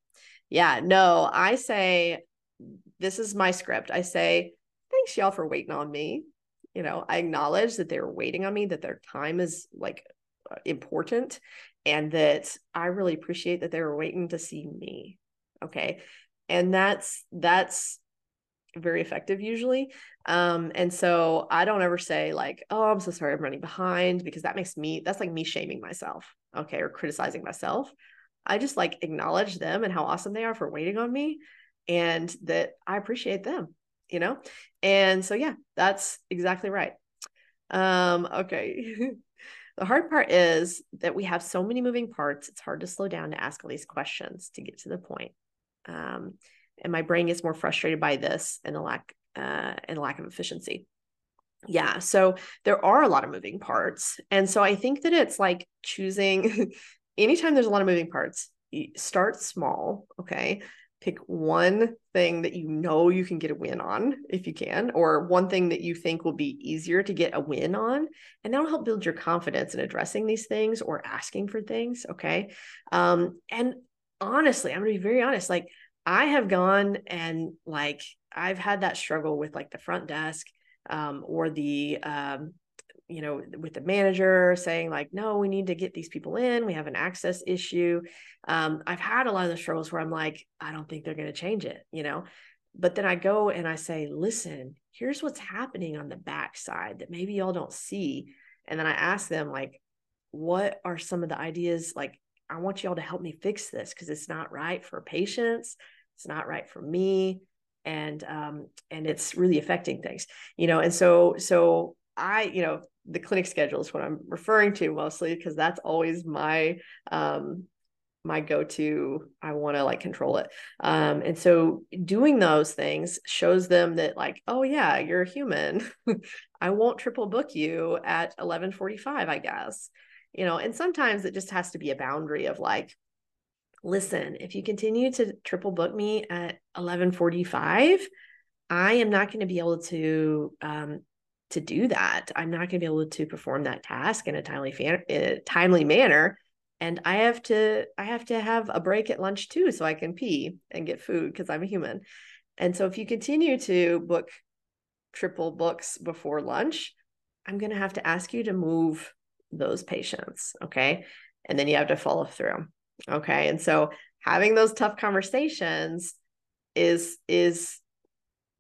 Yeah no i say this is my script i say thanks y'all for waiting on me you know i acknowledge that they're waiting on me that their time is like uh, important and that i really appreciate that they were waiting to see me okay? And that's that's very effective usually um and so i don't ever say like oh i'm so sorry i'm running behind because that makes me that's like me shaming myself okay or criticizing myself. I just like acknowledge them and how awesome they are for waiting on me and that i appreciate them you know? And so, yeah, that's exactly right. Um, okay. the hard part is that we have so many moving parts. It's hard to slow down to ask all these questions to get to the point. Um, and my brain gets more frustrated by this and the lack uh, and lack of efficiency. Yeah, so there are a lot of moving parts, and so I think that it's like choosing. anytime there's a lot of moving parts, start small. Okay, pick one thing that you know you can get a win on if you can or one thing that you think will be easier to get a win on and that'll help build your confidence in addressing these things or asking for things okay? Um and honestly i'm going to be very honest like i have gone and like i've had that struggle with like the front desk um, or the um, you know with the manager saying like no we need to get these people in. We have an access issue. Um, i've had a lot of the struggles where i'm like i don't think they're going to change it you know? But then i go and i say listen here's what's happening on the backside that maybe y'all don't see. And then i ask them like what are some of the ideas? Like i want y'all to help me fix this because it's not right for patients. It's not right for me. And um and it's really affecting things you know? And so so i you know the clinic schedule is what I'm referring to mostly because that's always my um my go-to. I want to like control it. Um and so doing those things shows them that like oh yeah you're a human. I won't triple book you at 11:45 i guess. You know and sometimes it just has to be a boundary of like listen if you continue to triple book me at 11:45 I am not going to be able to um, to do that. I'm not going to be able to perform that task in a timely fan- a timely manner and I have to I have to have a break at lunch too so I can pee and get food because I'm a human. And so if you continue to book triple books before lunch, I'm going to have to ask you to move those patients, okay? And then you have to follow through. Okay? And so having those tough conversations is is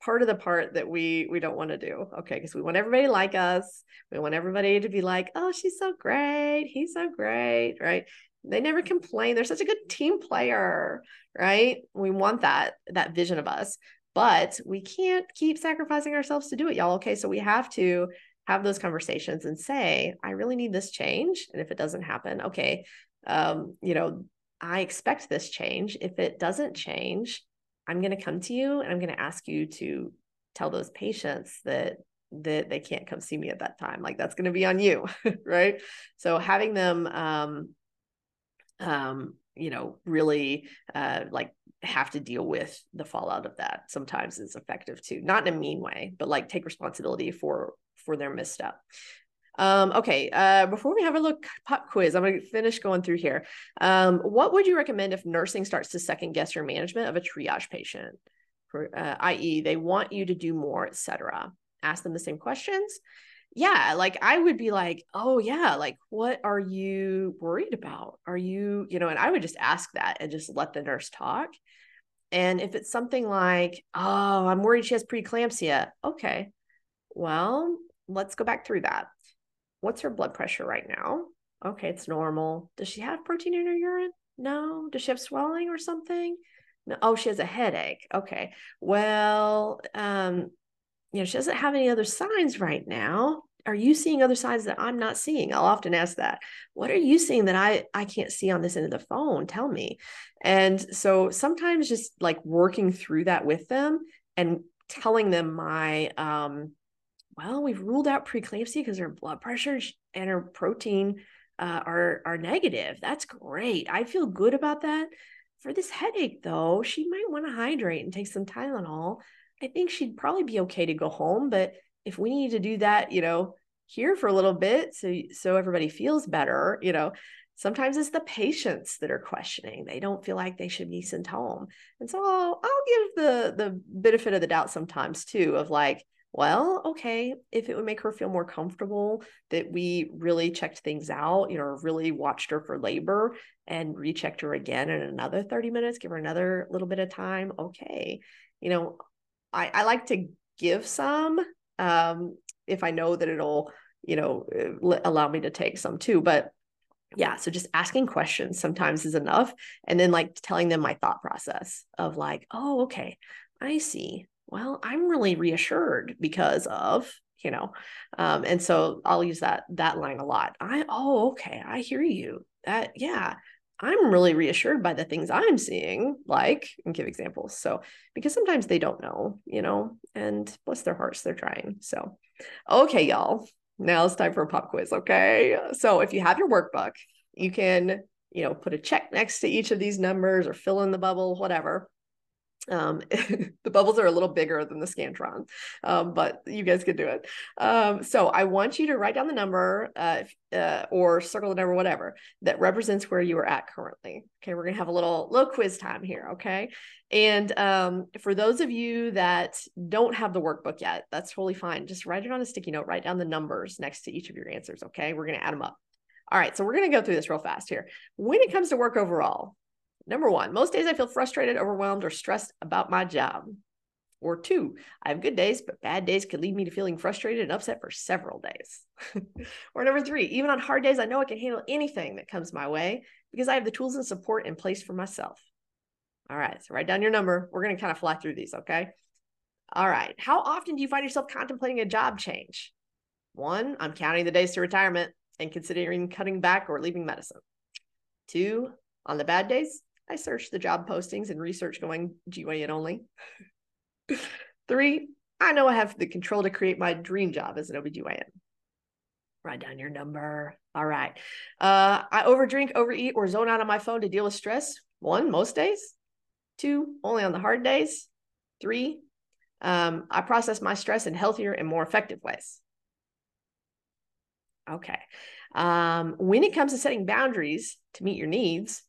part of the part that we we don't want to do. Okay because we want everybody to like us. We want everybody to be like oh she's so great. He's so great right? They never complain. They're such a good team player right? We want that that vision of us but we can't keep sacrificing ourselves to do it y'all. Okay so we have to have those conversations and say i really need this change and if it doesn't happen okay um you know i expect this change. If it doesn't change I'm going to come to you and I'm going to ask you to tell those patients that that they can't come see me at that time. Like that's going to be on you right? So having them um um you know really uh like have to deal with the fallout of that sometimes is effective too. Not in a mean way but like take responsibility for for their misstep um, okay, uh, before we have a look pop quiz, I'm going to finish going through here. Um, what would you recommend if nursing starts to second guess your management of a triage patient? uh, i.e., they want you to do more, etc. Ask them the same questions. Yeah, like I would be like, oh yeah, like what are you worried about? Are you, you know, and I would just ask that and just let the nurse talk. And if it's something like, oh, I'm worried she has preeclampsia, okay, well, let's go back through that. What's her blood pressure right now? Okay, it's normal. Does she have protein in her urine? No. Does she have swelling or something? No. Oh, she has a headache. Okay. Well, um, you know, she doesn't have any other signs right now. Are you seeing other signs that I'm not seeing? I'll often ask that. What are you seeing that I I can't see on this end of the phone? Tell me. And so sometimes just like working through that with them and telling them my um well, we've ruled out preeclampsia because her blood pressure and her protein uh, are are negative. That's great. I feel good about that. For this headache, though, she might want to hydrate and take some Tylenol. I think she'd probably be okay to go home, but if we need to do that, you know, here for a little bit, so so everybody feels better, you know, sometimes it's the patients that are questioning. They don't feel like they should be sent home, and so I'll, I'll give the the benefit of the doubt sometimes too, of like, well, okay, if it would make her feel more comfortable that we really checked things out, you know, really watched her for labor and rechecked her again in another 30 minutes, give her another little bit of time. Okay. You know, I, I like to give some um, if I know that it'll, you know, uh, allow me to take some too. But yeah, so just asking questions sometimes is enough. And then like telling them my thought process of like, oh, okay, I see well i'm really reassured because of you know um, and so i'll use that that line a lot. I oh okay i hear you. That yeah i'm really reassured by the things i'm seeing like and give examples so because sometimes they don't know you know and bless their hearts they're trying so. Okay y'all now it's time for a pop quiz okay? So if you have your workbook you can you know put a check next to each of these numbers or fill in the bubble whatever um, the bubbles are a little bigger than the Scantron, um, but you guys can do it. Um, so I want you to write down the number uh, uh, or circle the number, whatever, that represents where you are at currently. Okay, we're gonna have a little little quiz time here. Okay, and um, for those of you that don't have the workbook yet, that's totally fine. Just write it on a sticky note. Write down the numbers next to each of your answers. Okay, we're gonna add them up. All right, so we're gonna go through this real fast here. When it comes to work overall, Number one, most days I feel frustrated, overwhelmed, or stressed about my job. Or two, I have good days, but bad days could lead me to feeling frustrated and upset for several days. or number three, even on hard days, I know I can handle anything that comes my way because I have the tools and support in place for myself. All right, so write down your number. We're going to kind of fly through these, okay? All right, how often do you find yourself contemplating a job change? One, I'm counting the days to retirement and considering cutting back or leaving medicine. Two, on the bad days, I search the job postings and research going GYN only. Three, I know I have the control to create my dream job as an OBGYN. Write down your number. All right. Uh, I overdrink, overeat, or zone out on my phone to deal with stress. One, most days. Two, only on the hard days. Three, um, I process my stress in healthier and more effective ways. Okay. Um, when it comes to setting boundaries to meet your needs,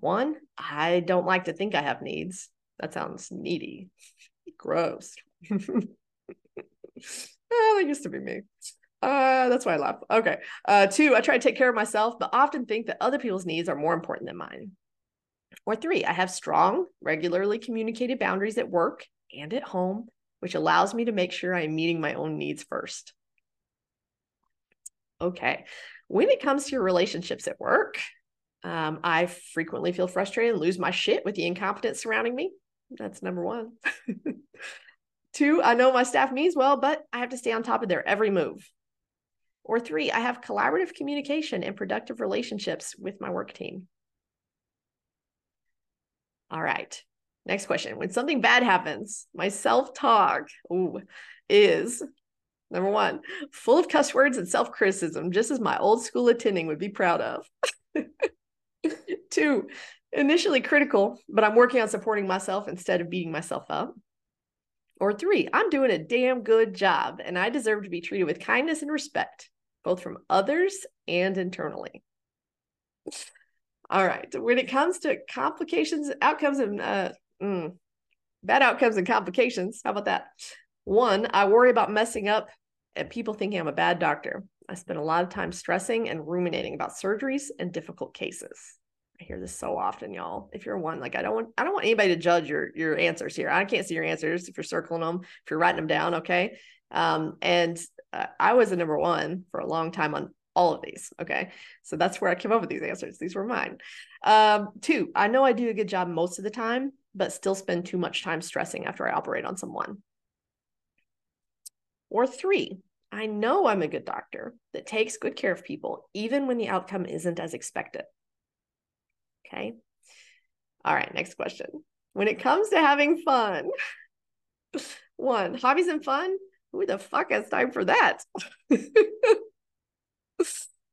one, I don't like to think I have needs. That sounds needy. Gross. oh, that used to be me. Uh, that's why I laugh. Okay. Uh, two, I try to take care of myself, but often think that other people's needs are more important than mine. Or three, I have strong, regularly communicated boundaries at work and at home, which allows me to make sure I am meeting my own needs first. Okay. When it comes to your relationships at work, um, I frequently feel frustrated and lose my shit with the incompetence surrounding me. That's number one. Two, I know my staff means well, but I have to stay on top of their every move. Or three, I have collaborative communication and productive relationships with my work team. All right. Next question. When something bad happens, my self talk is number one, full of cuss words and self criticism, just as my old school attending would be proud of. Two, initially critical, but I'm working on supporting myself instead of beating myself up. Or three, I'm doing a damn good job and I deserve to be treated with kindness and respect, both from others and internally. All right. When it comes to complications, outcomes, and uh, mm, bad outcomes and complications. How about that? One, I worry about messing up and people thinking I'm a bad doctor. I spend a lot of time stressing and ruminating about surgeries and difficult cases. I hear this so often, y'all. If you're one, like I don't want, I don't want anybody to judge your your answers here. I can't see your answers if you're circling them, if you're writing them down. Okay, um, and uh, I was a number one for a long time on all of these. Okay. So that's where I came up with these answers. These were mine. Um, two, I know I do a good job most of the time, but still spend too much time stressing after I operate on someone. Or three, I know I'm a good doctor that takes good care of people, even when the outcome isn't as expected. Okay. All right. Next question. When it comes to having fun, one, hobbies and fun, who the fuck has time for that?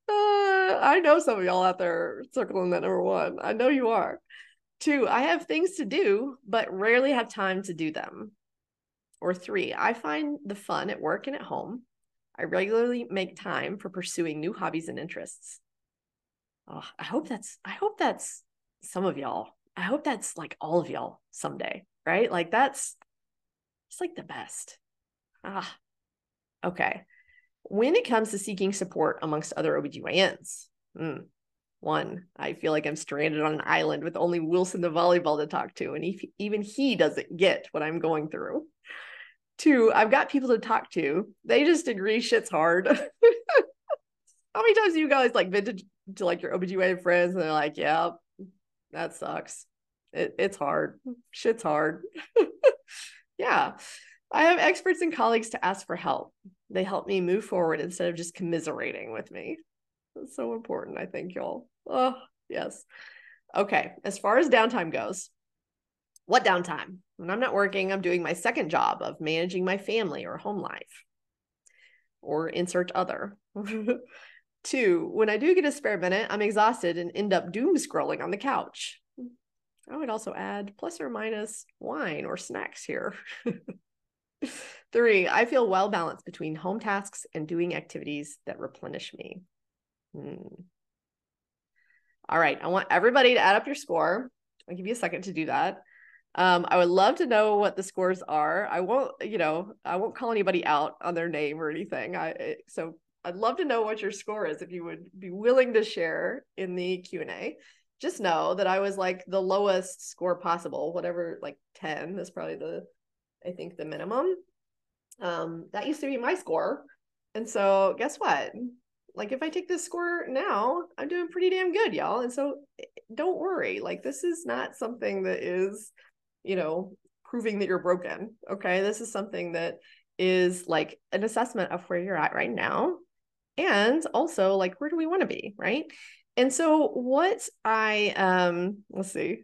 Uh, I know some of y'all out there circling that number one. I know you are. Two, I have things to do, but rarely have time to do them. Or three, I find the fun at work and at home. I regularly make time for pursuing new hobbies and interests. Oh, I hope that's I hope that's some of y'all. I hope that's like all of y'all someday, right? Like that's it's like the best. Ah. Okay when it comes to seeking support amongst other OBGYNs, hmm, one, I feel like I'm stranded on an island with only Wilson the volleyball to talk to, and he, even he doesn't get what I'm going through. Two, I've got people to talk to. They just agree shit's hard. How many times have you guys like been to, like your OBGYN friends and they're like, yeah, that sucks. It, it's hard. Shit's hard. yeah. I have experts and colleagues to ask for help. They help me move forward instead of just commiserating with me. That's so important, I think, y'all. Oh, yes. Okay. As far as downtime goes, what downtime? When I'm not working, I'm doing my second job of managing my family or home life, or insert other. Two, when I do get a spare minute, I'm exhausted and end up doom scrolling on the couch. I would also add plus or minus wine or snacks here. Three, I feel well balanced between home tasks and doing activities that replenish me. Hmm. All right, I want everybody to add up your score. I'll give you a second to do that. Um, I would love to know what the scores are. I won't, you know, I won't call anybody out on their name or anything. I so I'd love to know what your score is if you would be willing to share in the Q and A. Just know that I was like the lowest score possible, whatever, like ten is probably the I think the minimum. Um, that used to be my score. And so guess what? Like if I take this score now, I'm doing pretty damn good, y'all. And so eh, don't worry. Like this is not something that is, you know, proving that you're broken. Okay. This is something that is like an assessment of where you're at right now. And also like where do we want to be? Right. And so what I um let's see,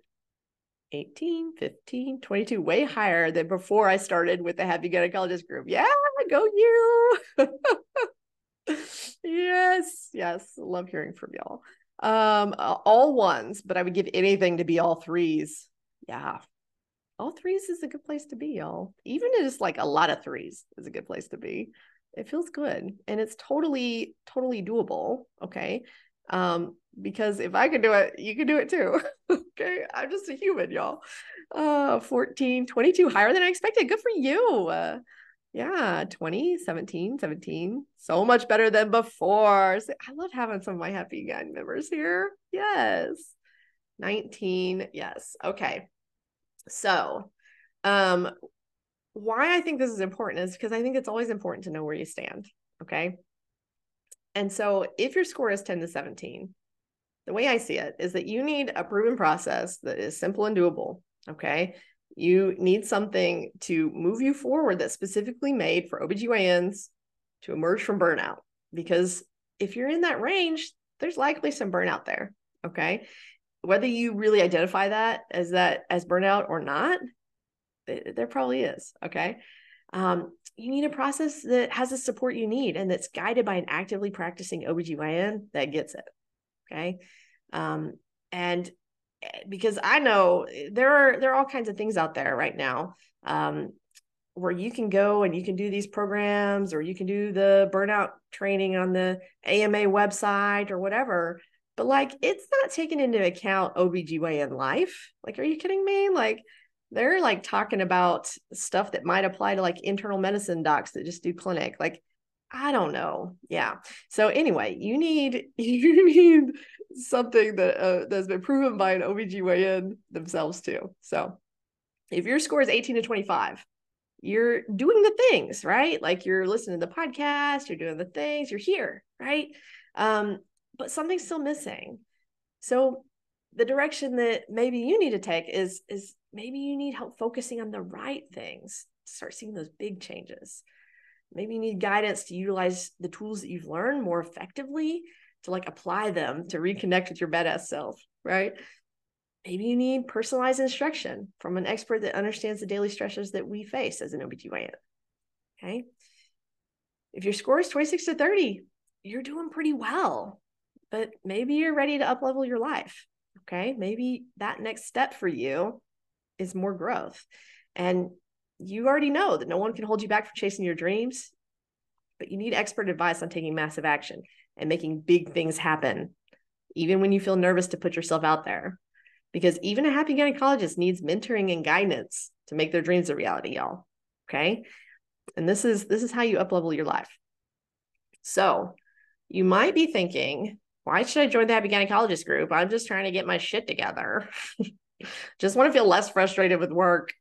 18, 15, 22, way higher than before I started with the Happy Gynecologist group. Yeah, go you. yes, yes. Love hearing from y'all. Um, all ones, but I would give anything to be all threes. Yeah. All threes is a good place to be, y'all. Even just like a lot of threes is a good place to be. It feels good and it's totally, totally doable. Okay. Um, because if I can do it, you can do it too. okay. I'm just a human, y'all. Uh 14, 22, higher than I expected. Good for you. Uh, yeah, 20, 17, 17. So much better than before. So I love having some of my happy gang members here. Yes. 19. Yes. Okay. So, um, why I think this is important is because I think it's always important to know where you stand. Okay. And so if your score is 10 to 17, the way I see it is that you need a proven process that is simple and doable. Okay. You need something to move you forward that's specifically made for OBGYNs to emerge from burnout. Because if you're in that range, there's likely some burnout there. Okay. Whether you really identify that as that as burnout or not, there probably is. Okay. Um, you need a process that has the support you need and that's guided by an actively practicing OBGYN that gets it. Okay. Um, and eh, because I know there are there are all kinds of things out there right now um, where you can go and you can do these programs or you can do the burnout training on the AMA website or whatever. But like it's not taking into account OBGYN life. Like, are you kidding me? Like they're like talking about stuff that might apply to like internal medicine docs that just do clinic. Like, I don't know. Yeah. So anyway, you need you need something that uh, that's been proven by an OBGYN themselves too. So if your score is 18 to 25, you're doing the things, right? Like you're listening to the podcast, you're doing the things, you're here, right? Um, but something's still missing. So the direction that maybe you need to take is is maybe you need help focusing on the right things start seeing those big changes maybe you need guidance to utilize the tools that you've learned more effectively to like apply them to reconnect with your badass self right maybe you need personalized instruction from an expert that understands the daily stressors that we face as an OBGYN. Okay. If your score is 26 to 30, you're doing pretty well, but maybe you're ready to uplevel your life. Okay. Maybe that next step for you is more growth. And you already know that no one can hold you back from chasing your dreams, but you need expert advice on taking massive action and making big things happen, even when you feel nervous to put yourself out there. Because even a happy gynecologist needs mentoring and guidance to make their dreams a reality, y'all. Okay. And this is this is how you uplevel your life. So you might be thinking, why should I join the happy gynecologist group? I'm just trying to get my shit together. just want to feel less frustrated with work.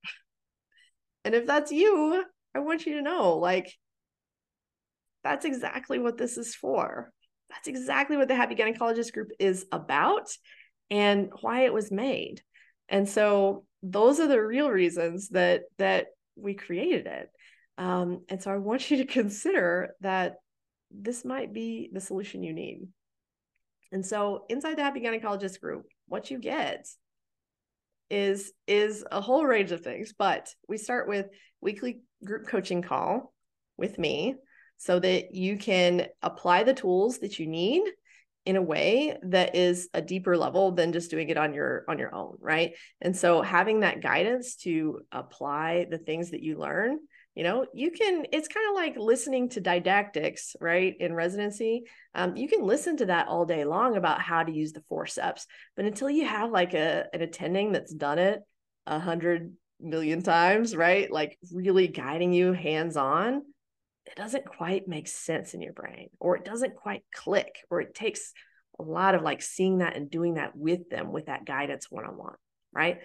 And if that's you, I want you to know like, that's exactly what this is for. That's exactly what the Happy Gynecologist Group is about and why it was made. And so those are the real reasons that that we created it. Um, and so I want you to consider that this might be the solution you need. And so inside the Happy Gynecologist group, what you get is is a whole range of things, but we start with weekly group coaching call with me so that you can apply the tools that you need in a way that is a deeper level than just doing it on your on your own right? And so having that guidance to apply the things that you learn you know you can it's kind of like listening to didactics right in residency um, you can listen to that all day long about how to use the forceps but until you have like a an attending that's done it a hundred million times right like really guiding you hands on it doesn't quite make sense in your brain or it doesn't quite click or it takes a lot of like seeing that and doing that with them with that guidance one-on-one right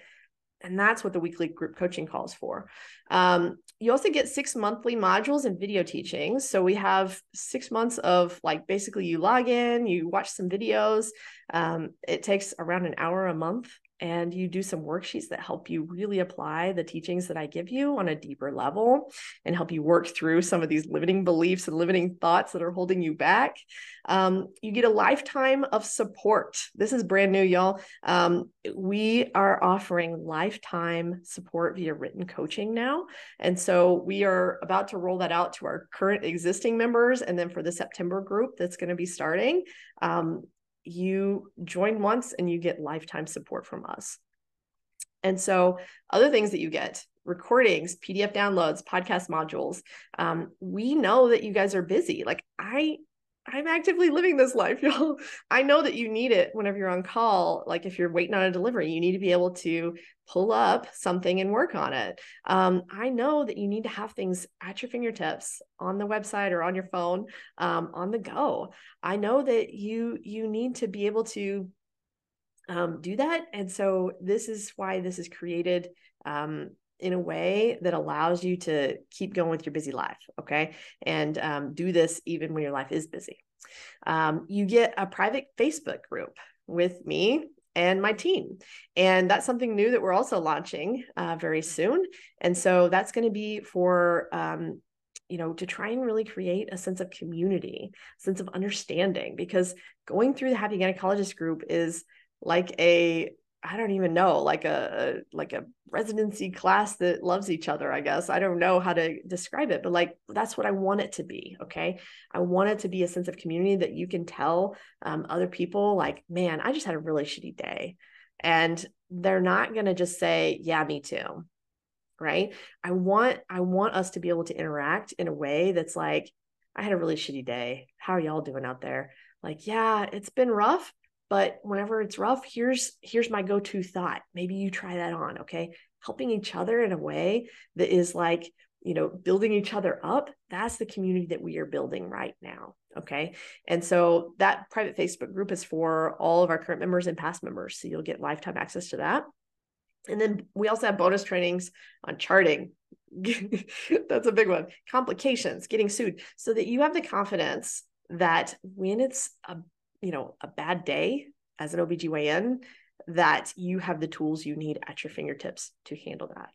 and that's what the weekly group coaching calls for. Um, you also get six monthly modules and video teachings. So we have six months of like basically you log in, you watch some videos. Um, it takes around an hour a month and you do some worksheets that help you really apply the teachings that I give you on a deeper level and help you work through some of these limiting beliefs and limiting thoughts that are holding you back. Um, you get a lifetime of support. This is brand new, y'all. Um, we are offering lifetime support via written coaching now. And so we are about to roll that out to our current existing members. And then for the September group that's going to be starting, um, you join once and you get lifetime support from us. And so, other things that you get recordings, PDF downloads, podcast modules. Um, we know that you guys are busy. Like, I I'm actively living this life, y'all. I know that you need it whenever you're on call. Like if you're waiting on a delivery, you need to be able to pull up something and work on it. Um, I know that you need to have things at your fingertips on the website or on your phone, um, on the go. I know that you you need to be able to um, do that, and so this is why this is created. In a way that allows you to keep going with your busy life. Okay. And um, do this even when your life is busy. Um, you get a private Facebook group with me and my team. And that's something new that we're also launching uh, very soon. And so that's going to be for, um, you know, to try and really create a sense of community, sense of understanding, because going through the Happy Gynecologist group is like a I don't even know, like a like a residency class that loves each other, I guess. I don't know how to describe it, but like that's what I want it to be. Okay. I want it to be a sense of community that you can tell um, other people, like, man, I just had a really shitty day. And they're not gonna just say, Yeah, me too. Right. I want I want us to be able to interact in a way that's like, I had a really shitty day. How are y'all doing out there? Like, yeah, it's been rough, but whenever it's rough here's here's my go-to thought. Maybe you try that on okay? Helping each other in a way that is like you know building each other up that's the community that we are building right now okay? And so that private facebook group is for all of our current members and past members so you'll get lifetime access to that. And then we also have bonus trainings on charting. That's a big one. Complications getting sued so that you have the confidence that when it's a you know a bad day as an OBGYN that you have the tools you need at your fingertips to handle that.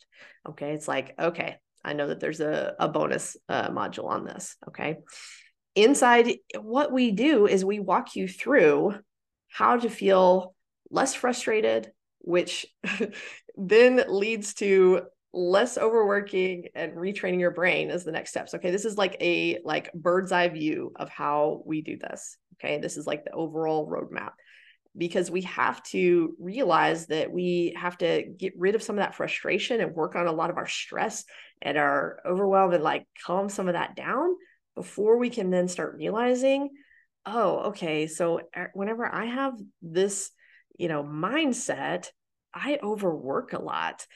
Okay. It's like, okay, I know that there's a, a bonus uh, module on this. Okay. Inside, what we do is we walk you through how to feel less frustrated, which then leads to less overworking and retraining your brain as the next steps okay this is like a like bird's eye view of how we do this okay this is like the overall roadmap. Because we have to realize that we have to get rid of some of that frustration and work on a lot of our stress and our overwhelm and like calm some of that down before we can then start realizing oh okay so uh, whenever i have this you know mindset i overwork a lot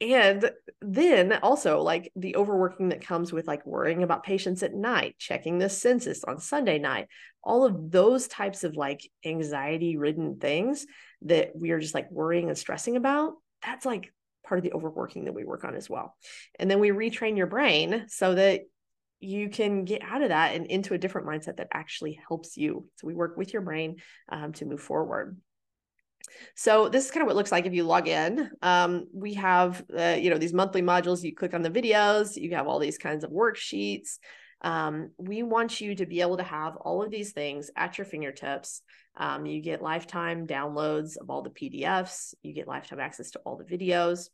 and then also like the overworking that comes with like worrying about patients at night checking the census on sunday night all of those types of like anxiety ridden things that we are just like worrying and stressing about that's like part of the overworking that we work on as well. And then we retrain your brain so that you can get out of that and into a different mindset that actually helps you. So we work with your brain um, to move forward so this is kind of what it looks like if you log in. Um, we have, uh, you know, these monthly modules. You click on the videos. You have all these kinds of worksheets. Um, we want you to be able to have all of these things at your fingertips. Um, you get lifetime downloads of all the PDFs. You get lifetime access to all the videos.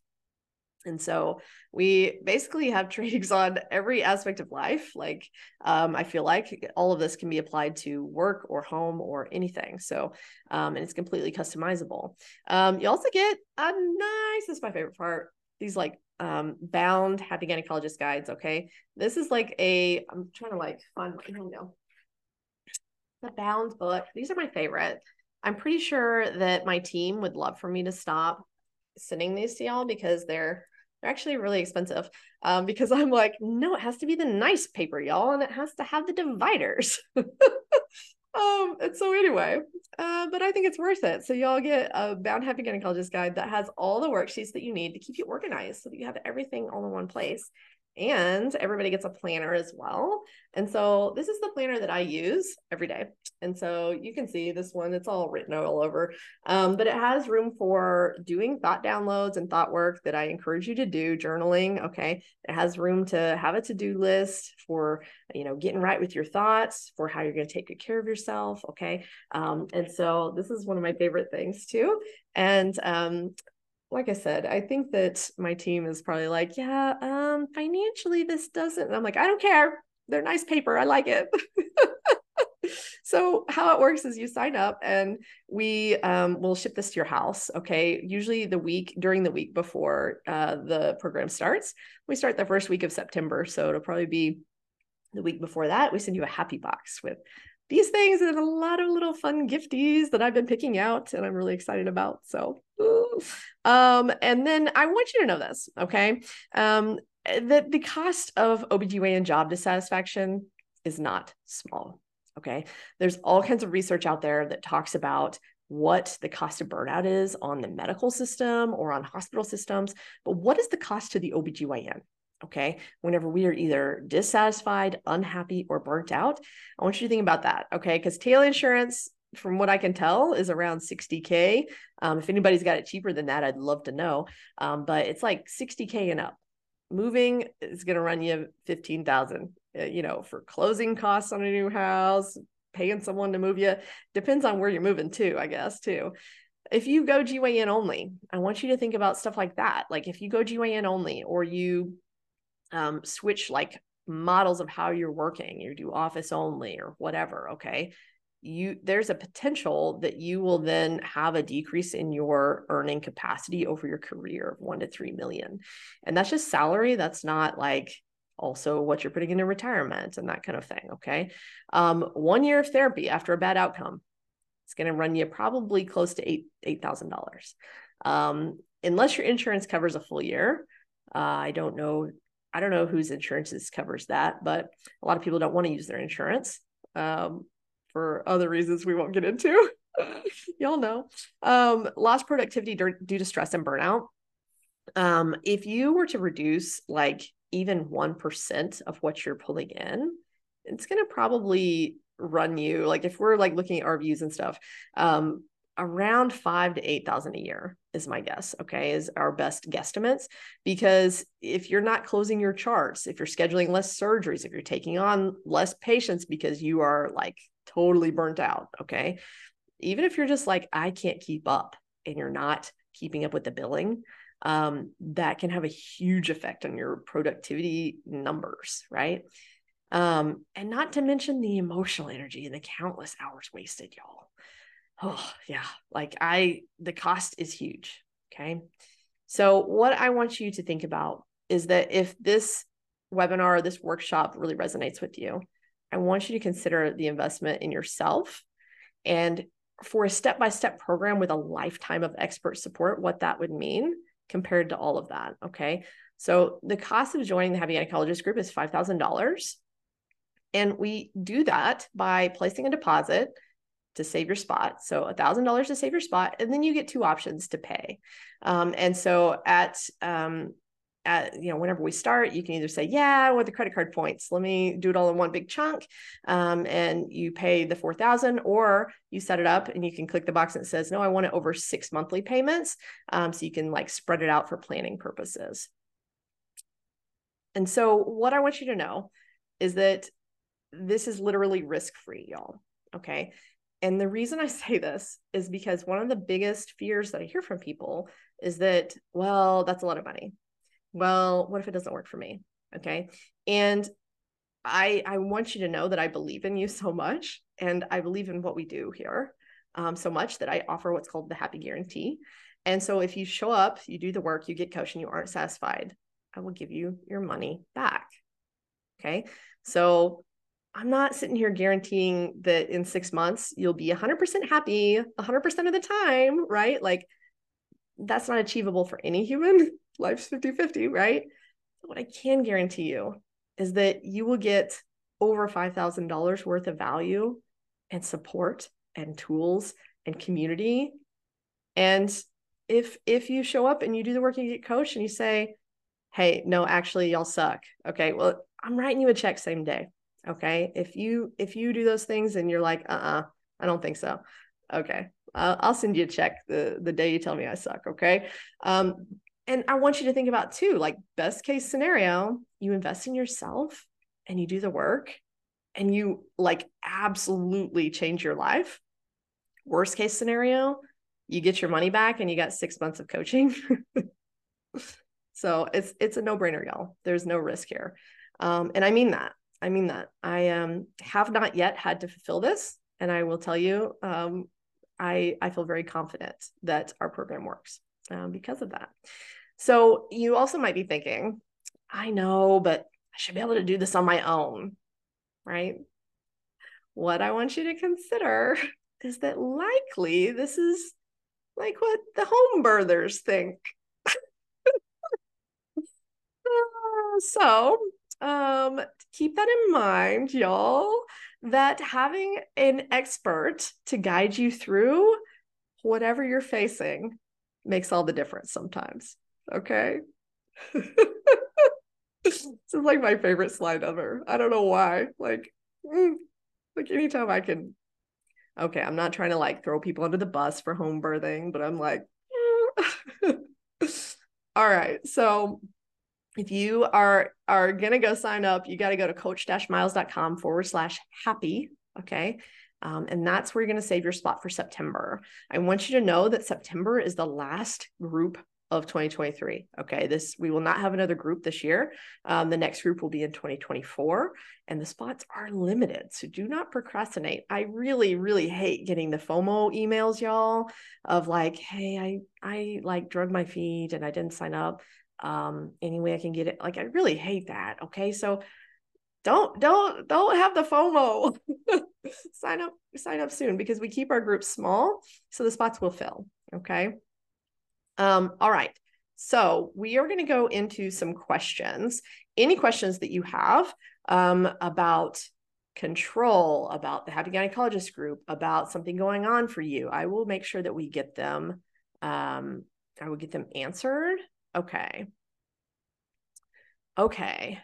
And so we basically have trainings on every aspect of life. Like, um, I feel like all of this can be applied to work or home or anything. So, um, and it's completely customizable. Um, you also get a nice, this is my favorite part, these like um, bound happy gynecologist guides. Okay. This is like a, I'm trying to like find, I don't know, the bound book. These are my favorite. I'm pretty sure that my team would love for me to stop sending these to y'all because they're they're actually really expensive um, because I'm like, no, it has to be the nice paper, y'all, and it has to have the dividers. um, and so anyway, uh, but I think it's worth it. So y'all get a Bound Happy Gynecologist guide that has all the worksheets that you need to keep you organized so that you have everything all in one place and everybody gets a planner as well. And so this is the planner that I use every day. And so you can see this one, it's all written all over, um, but it has room for doing thought downloads and thought work that I encourage you to do, journaling. Okay. It has room to have a to do list for, you know, getting right with your thoughts, for how you're going to take good care of yourself. Okay. Um, and so this is one of my favorite things too. And um, like I said, I think that my team is probably like, yeah, um, financially this doesn't. And I'm like, I don't care. They're nice paper. I like it. so how it works is you sign up and we um, will ship this to your house. Okay. Usually the week during the week before uh, the program starts. We start the first week of September. So it'll probably be the week before that. We send you a happy box with these things and a lot of little fun gifties that I've been picking out and I'm really excited about. So, um, and then I want you to know this, okay? Um, that the cost of OBGYN job dissatisfaction is not small. Okay. There's all kinds of research out there that talks about what the cost of burnout is on the medical system or on hospital systems, but what is the cost to the OBGYN? Okay. Whenever we are either dissatisfied, unhappy, or burnt out, I want you to think about that. Okay. Because tail insurance, from what I can tell, is around 60K. Um, if anybody's got it cheaper than that, I'd love to know. Um, but it's like 60K and up. Moving is going to run you 15,000, uh, you know, for closing costs on a new house, paying someone to move you. Depends on where you're moving to, I guess, too if you go GYN only, I want you to think about stuff like that. Like if you go GYN only or you um, switch like models of how you're working you do office only or whatever okay you there's a potential that you will then have a decrease in your earning capacity over your career of 1 to 3 million and that's just salary that's not like also what you're putting into retirement and that kind of thing okay um, one year of therapy after a bad outcome It's going to run you probably close to eight eight thousand um, dollars, unless your insurance covers a full year. Uh, I don't know. I don't know whose insurance covers that, but a lot of people don't want to use their insurance um, for other reasons we won't get into. Y'all know. Um, lost productivity due to stress and burnout. Um, if you were to reduce like even 1% of what you're pulling in, it's going to probably run you like if we're like looking at RVUs and stuff, um, around five to eight thousand a year is my guess. Okay, is our best guesstimates because if you're not closing your charts, if you're scheduling less surgeries, if you're taking on less patients because you are like totally burnt out, okay, even if you're just like I can't keep up and you're not keeping up with the billing, um, that can have a huge effect on your productivity numbers, right? Um, and not to mention the emotional energy and the countless hours wasted, y'all. Oh, yeah. Like I, the cost is huge. Okay. So, what I want you to think about is that if this webinar, this workshop really resonates with you, I want you to consider the investment in yourself and for a step by step program with a lifetime of expert support, what that would mean compared to all of that. Okay. So the cost of joining the Happy Gynecologist group is $5,000. And we do that by placing a deposit to save your spot. So $1,000 to save your spot. And then you get two options to pay. Um, and so at, um, at, you know, whenever we start, you can either say, yeah, with the credit card points, let me do it all in one big chunk. Um, and you pay the 4,000 or you set it up and you can click the box that says, no, I want it over six monthly payments. Um, so you can like spread it out for planning purposes. And so what I want you to know is that this is literally risk free, y'all. Okay. And the reason I say this is because one of the biggest fears that I hear from people is that, well, that's a lot of money well, what if it doesn't work for me? Okay. And I I want you to know that I believe in you so much and I believe in what we do here um, so much that I offer what's called the happy guarantee. And so if you show up, you do the work, you get coached and you aren't satisfied, I will give you your money back. Okay. So I'm not sitting here guaranteeing that in six months you'll be 100% happy 100% of the time, right? Like that's not achievable for any human. Life's 50 50, right? What I can guarantee you is that you will get over $5,000 worth of value and support and tools and community. And if if you show up and you do the work and you get coached and you say, hey, no, actually y'all suck. Okay, well, I'm writing you a check same day. Okay. If you if you do those things and you're like, uh-uh, I don't think so. Okay. I'll send you a check the the day you tell me I suck. Okay. Um, and I want you to think about too, like best case scenario, you invest in yourself and you do the work and you like absolutely change your life. Worst case scenario, you get your money back and you got 6 months of coaching. so it's it's a no-brainer y'all. There's no risk here. Um, and I mean that. I mean that. I um have not yet had to fulfill this and I will tell you um I I feel very confident that our program works um, because of that. So you also might be thinking, I know, but I should be able to do this on my own, right? What I want you to consider is that likely this is like what the home birthers think. so um keep that in mind y'all that having an expert to guide you through whatever you're facing makes all the difference sometimes. Okay. this is like my favorite slide ever. I don't know why. Like, mm, like anytime I can. Okay, I'm not trying to like throw people under the bus for home birthing, but I'm like, all right. So if you are are gonna go sign up, you got to go to coach-miles.com forward slash happy. Okay. Um, and that's where you're going to save your spot for September. I want you to know that September is the last group of 2023. Okay, this we will not have another group this year. Um, the next group will be in 2024, and the spots are limited. So do not procrastinate. I really, really hate getting the FOMO emails, y'all, of like, hey, I I like drug my feet and I didn't sign up. Um, anyway, I can get it. Like, I really hate that. Okay, so don't don't don't have the FOMO. sign up sign up soon because we keep our groups small so the spots will fill. Okay. Um, all right. So we are going to go into some questions. Any questions that you have um, about control, about the Happy Gynecologist group, about something going on for you, I will make sure that we get them. Um, I will get them answered. Okay. Okay.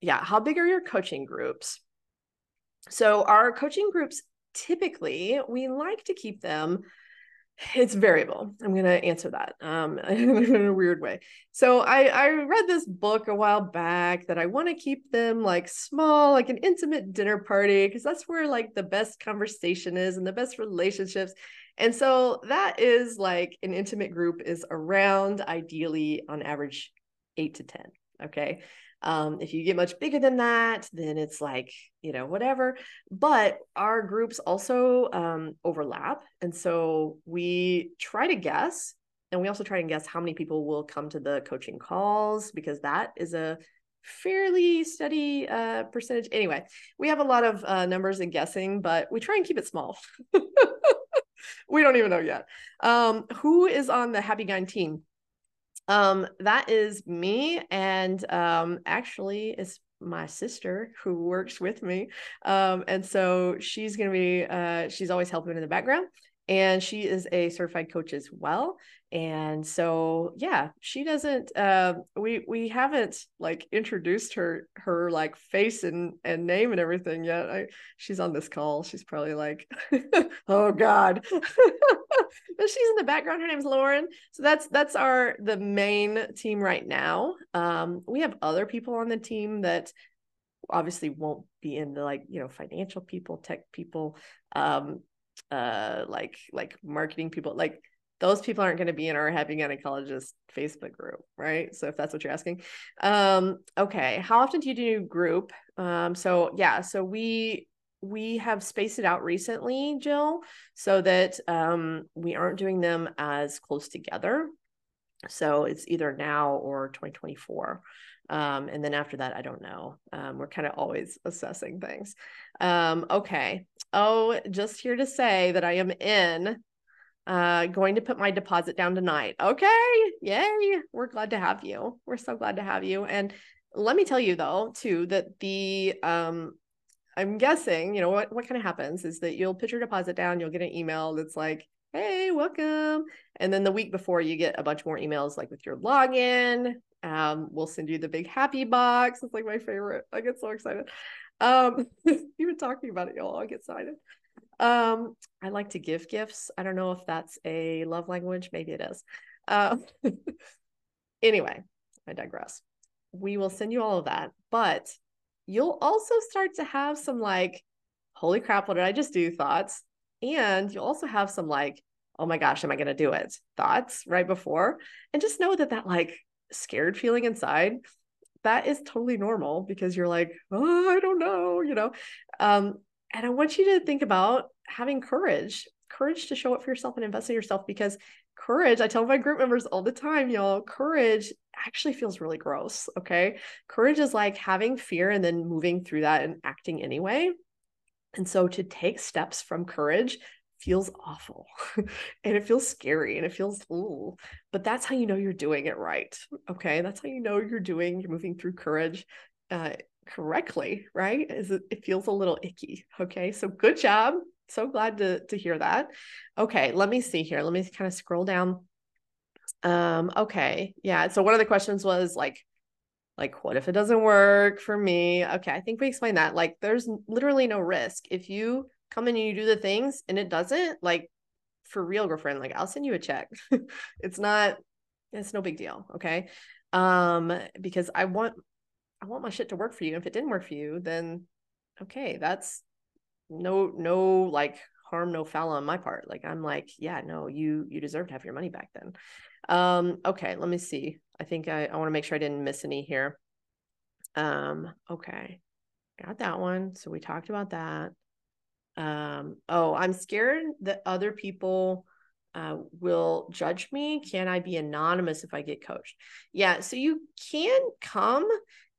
Yeah. How big are your coaching groups? So our coaching groups typically we like to keep them it's variable. I'm going to answer that um, in a weird way. So I, I read this book a while back that I want to keep them like small, like an intimate dinner party, because that's where like the best conversation is and the best relationships. And so that is like an intimate group is around ideally on average eight to 10. Okay. Um, if you get much bigger than that, then it's like, you know, whatever. But our groups also um, overlap. And so we try to guess, and we also try and guess how many people will come to the coaching calls because that is a fairly steady uh, percentage. Anyway, we have a lot of uh, numbers and guessing, but we try and keep it small. we don't even know yet. Um, who is on the Happy Gyne team? Um, that is me, and um, actually, it's my sister who works with me. Um, and so she's to be, uh, she's always helping in the background and she is a certified coach as well and so yeah she doesn't uh, we we haven't like introduced her her like face and and name and everything yet. I, she's on this call. She's probably like oh god. But she's in the background. Her name's lauren. So that's that's our the main team right now. Um, we have other people on the team that obviously won't be in the like you know financial people tech people. Um uh like like marketing people like those people aren't going to be in our happy gynecologist facebook group right? So if that's what you're asking. Um okay how often do you do group? Um so yeah so we we have spaced it out recently jill so that um we aren't doing them as close together. So it's either now or 2024 um, and then after that, I don't know. Um, we're kind of always assessing things. Um, okay. Oh, just here to say that I am in. Uh, going to put my deposit down tonight. Okay. Yay. We're glad to have you. We're so glad to have you. And let me tell you though, too, that the um I'm guessing, you know, what what kind of happens is that you'll put your deposit down, you'll get an email that's like, hey, welcome. And then the week before you get a bunch more emails like with your login, um, we'll send you the big happy box. It's like my favorite. I get so excited. Um, even talking about it, y'all, I get excited. Um, I like to give gifts. I don't know if that's a love language. Maybe it is. Uh, anyway, I digress. We will send you all of that, but you'll also start to have some like, holy crap, what did I just do thoughts? And you'll also have some like, oh my gosh, am I going to do it thoughts right before? And just know that that like scared feeling inside that is totally normal because you're like oh i don't know you know? Um and i want you to think about having courage courage to show up for yourself and invest in yourself because courage i tell my group members all the time y'all courage actually feels really gross okay? Courage is like having fear and then moving through that and acting anyway. And so to take steps from courage feels awful and it feels scary and it feels ooh, but that's how you know you're doing it right okay? That's how you know you're doing you're moving through courage uh, correctly right? Is it, it feels a little icky okay? So good job. So glad to to hear that. Okay let me see here. Let me kind of scroll down. Um okay yeah so one of the questions was like like what if it doesn't work for me? Okay i think we explained that like there's literally no risk. If you come in and you do the things and it doesn't, like for real, girlfriend, like I'll send you a check. it's not, it's no big deal. Okay. Um, because I want, I want my shit to work for you. If it didn't work for you, then okay, that's no, no like harm, no foul on my part. Like I'm like, yeah, no, you, you deserve to have your money back then. Um, okay, let me see. I think I, I want to make sure I didn't miss any here. Um, okay. Got that one. So we talked about that um oh i'm scared that other people uh, will judge me can i be anonymous if i get coached yeah so you can come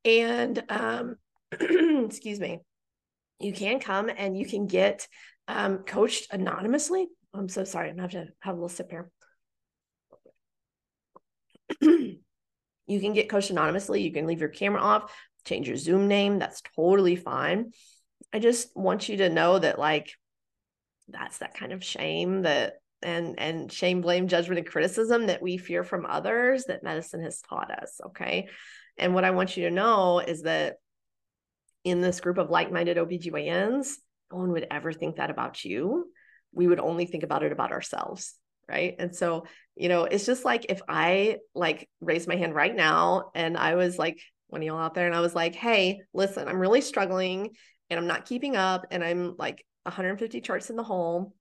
and um excuse me, you can come and you can get um, coached anonymously. I'm so sorry. I'm gonna have to have a little sip here. you can get coached anonymously. You can leave your camera off, change your Zoom name. That's totally fine. I just want you to know that, like, that's that kind of shame that and and shame blame judgment and criticism that we fear from others that medicine has taught us okay and what i want you to know is that in this group of like-minded OBGYNs, no one would ever think that about you. We would only think about it about ourselves. Right. And so, you know, it's just like if I like raise my hand right now and I was like one of y'all out there and I was like, hey, listen, I'm really struggling and I'm not keeping up and I'm like 150 charts in the hole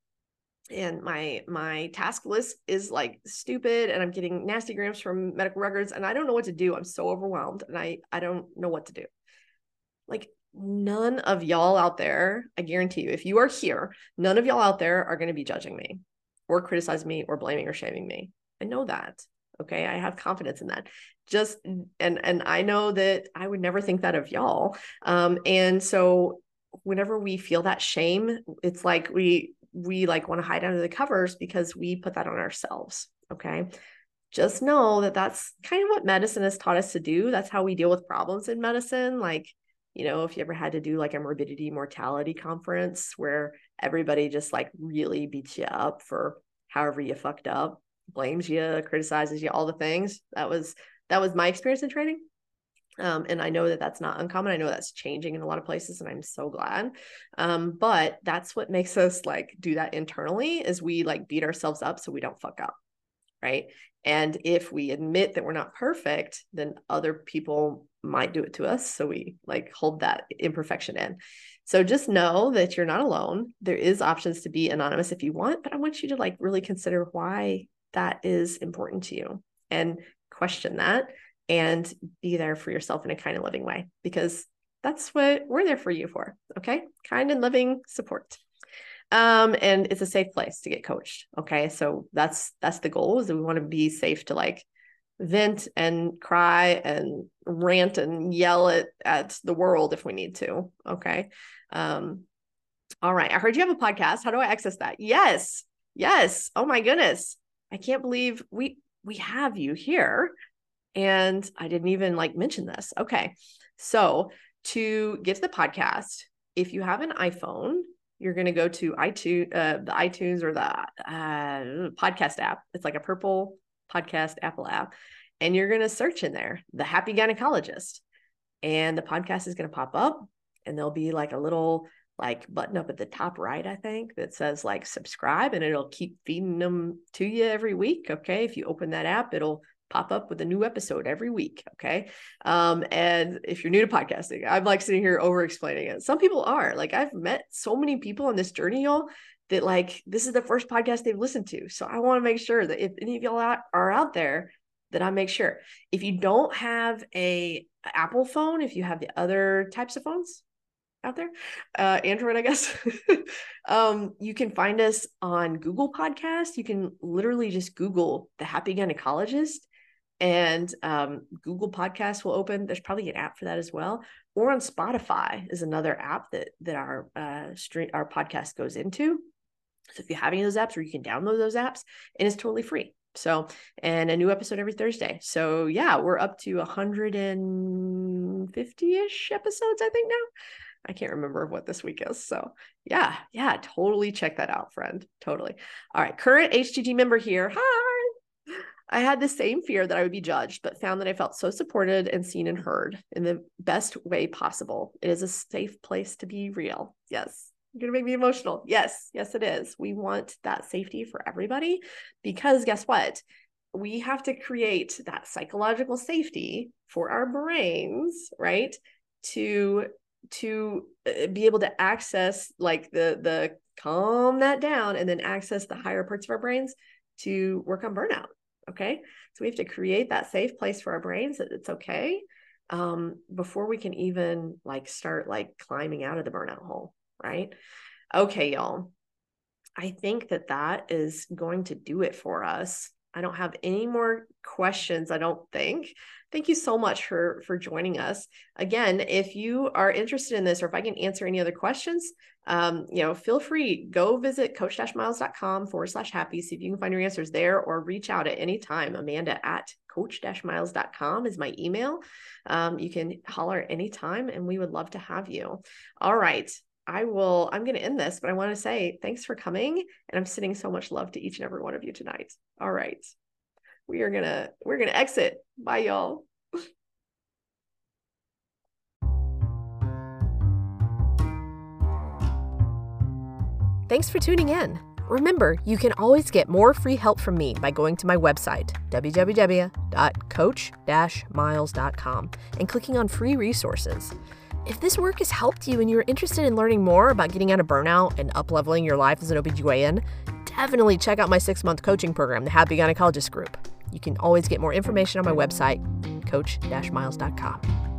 and my my task list is like stupid and i'm getting nasty grams from medical records and i don't know what to do i'm so overwhelmed and i i don't know what to do like none of y'all out there, I guarantee you, if you are here, none of y'all out there are going to be judging me or criticizing me or blaming or shaming me. I know that. Okay. I have confidence in that. Just and and I know that I would never think that of y'all. Um, and so whenever we feel that shame, it's like we we like want to hide under the covers because we put that on ourselves. Okay just know that that's kind of what medicine has taught us to do. That's how we deal with problems in medicine. Like you know, if you ever had to do like a morbidity mortality conference where everybody just like really beats you up for however you fucked up, blames you, criticizes you, all the things. That was that was my experience in training. Um, and I know that that's not uncommon. I know that's changing in a lot of places, and I'm so glad. Um, but that's what makes us like do that internally is we like beat ourselves up so we don't fuck up, right? And if we admit that we're not perfect, then other people might do it to us. So we like hold that imperfection in. So just know that you're not alone. There is options to be anonymous if you want, but I want you to like really consider why that is important to you and question that and be there for yourself in a kind and loving way because that's what we're there for you for. Okay. Kind and loving support. Um and it's a safe place to get coached okay? So that's that's the goal is that we want to be safe to like vent and cry and rant and yell at at the world if we need to okay? Um all right i heard you have a podcast. How do i access that? Yes yes. Oh my goodness. I can't believe we we have you here and i didn't even like mention this okay so to get to the podcast if you have an iphone you're going to go to iTunes, uh, the iTunes or the uh, podcast app. It's like a purple podcast Apple app. And you're going to search in there, The Happy Gynecologist. And the podcast is going to pop up and there'll be like a little like button up at the top right, I think, that says like subscribe and it'll keep feeding them to you every week. Okay. If you open that app, it'll pop up with a new episode every week. Okay. Um, and if you're new to podcasting, I'm like sitting here over explaining it. Some people are like, I've met so many people on this journey, y'all, that like this is the first podcast they've listened to. So I want to make sure that if any of y'all are out there, that I make sure. If you don't have a Apple phone, if you have the other types of phones, out there uh android i guess um you can find us on google podcast you can literally just google the happy gynecologist and um, Google Podcasts will open. There's probably an app for that as well, or on Spotify is another app that that our uh, stream our podcast goes into. So if you have any of those apps, or you can download those apps, and it's totally free. So and a new episode every Thursday. So yeah, we're up to 150 ish episodes, I think now. I can't remember what this week is. So yeah, yeah, totally check that out, friend. Totally. All right, current HGG member here. Hi. I had the same fear that I would be judged, but found that I felt so supported and seen and heard in the best way possible. It is a safe place to be real. Yes. You're going to make me emotional. Yes. Yes, it is. We want that safety for everybody because guess what? We have to create that psychological safety for our brains, right? To to uh, be able to access like the the calm that down and then access the higher parts of our brains to work on burnout Okay. So we have to create that safe place for our brains that it's okay um, before we can even like start like climbing out of the burnout hole. Right. Okay, y'all. I think that that is going to do it for us I don't have any more questions, I don't think. Thank you so much for for joining us. Again, if you are interested in this or if I can answer any other questions, um, you know, feel free, go visit coach-miles.com forward slash happy, see if you can find your answers there or reach out at any time. Amanda at coach-miles.com is my email. Um, you can holler anytime and we would love to have you. All right. I will, I'm going to end this, but I want to say thanks for coming. And I'm sending so much love to each and every one of you tonight. All right. We are going to, we're going to exit. Bye, y'all. Thanks for tuning in. Remember, you can always get more free help from me by going to my website, www.coach-miles.com, and clicking on free resources. If this work has helped you and you're interested in learning more about getting out of burnout and upleveling your life as an OBGYN, definitely check out my six month coaching program, the Happy Gynecologist Group. You can always get more information on my website, coach-miles.com.